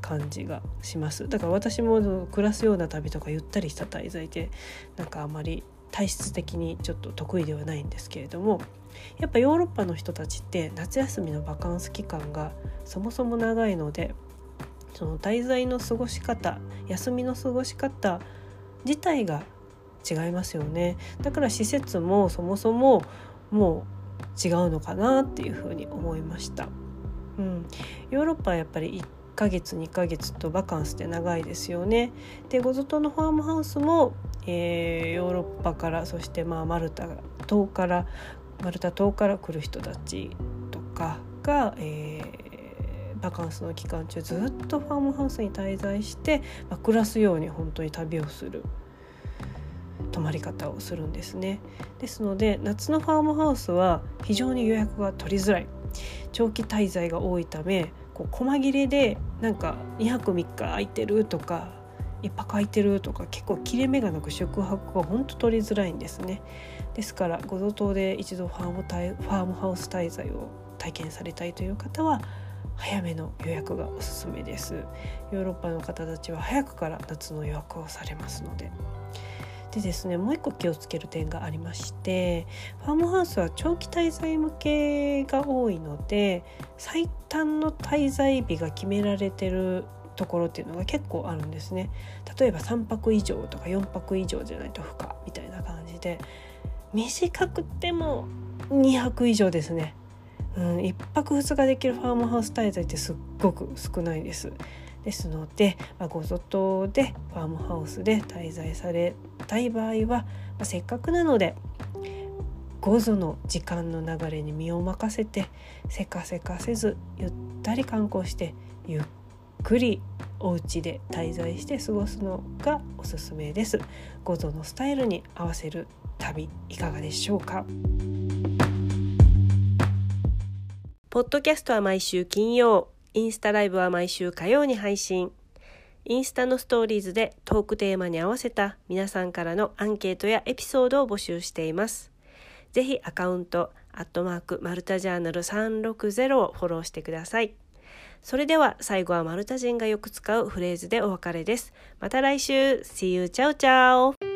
感じがします。だから私も暮らすような旅とかゆったりした滞在でなんかあまり体質的にちょっと得意ではないんですけれども。やっぱヨーロッパの人たちって夏休みのバカンス期間がそもそも長いのでその滞在の過ごし方休みの過ごし方自体が違いますよねだから施設もそもそももう違うのかなっていうふうに思いました。うん、ヨーロッパはやっぱり1ヶ月2ヶ月とバカンスって長いですよね。でゴゾ島のファームハウスも、えー、ヨーロッパからそしてまあマルタ島からマルタ島から来る人たちとかが、えー、バカンスの期間中ずっとファームハウスに滞在して、まあ、暮らすように本当に旅をする泊まり方をするんですね。ですので夏のファームハウスは非常に予約が取りづらい長期滞在が多いためこう細切れでなんか2泊3日空いてるとか1泊空いてるとか結構切れ目がなく宿泊が本当取りづらいんですね。ですからご贈答で一度ファームファームハウス滞在を体験されたいという方は早めの予約がおすすめです。ヨーロッパの方たちは早くから夏の予約をされますので。でですねもう一個気をつける点がありましてファームハウスは長期滞在向けが多いので最短の滞在日が決められてるところっていうのが結構あるんですね。例えば3泊以上とか4泊以上じゃないと不可みたいな感じで短くても2泊以上ですね、うん、1泊2日できるファームハウス滞在ってすっごく少ないですですので、まあ、ご祖島でファームハウスで滞在されたい場合は、まあ、せっかくなので午後の時間の流れに身を任せてせかせかせずゆったり観光してゆっくりお家で滞在して過ごすのがおすすめです。午後のスタイルに合わせる旅いかがでしょうか？ポッドキャストは毎週金曜インスタライブは毎週火曜に配信。インスタのストーリーズでトークテーマに合わせた皆さんからのアンケートやエピソードを募集しています。ぜひアカウントアットマークマルタジャーナル360をフォローしてください。それでは最後はマルタ人がよく使うフレーズでお別れです。また来週。See you! チャオチャオ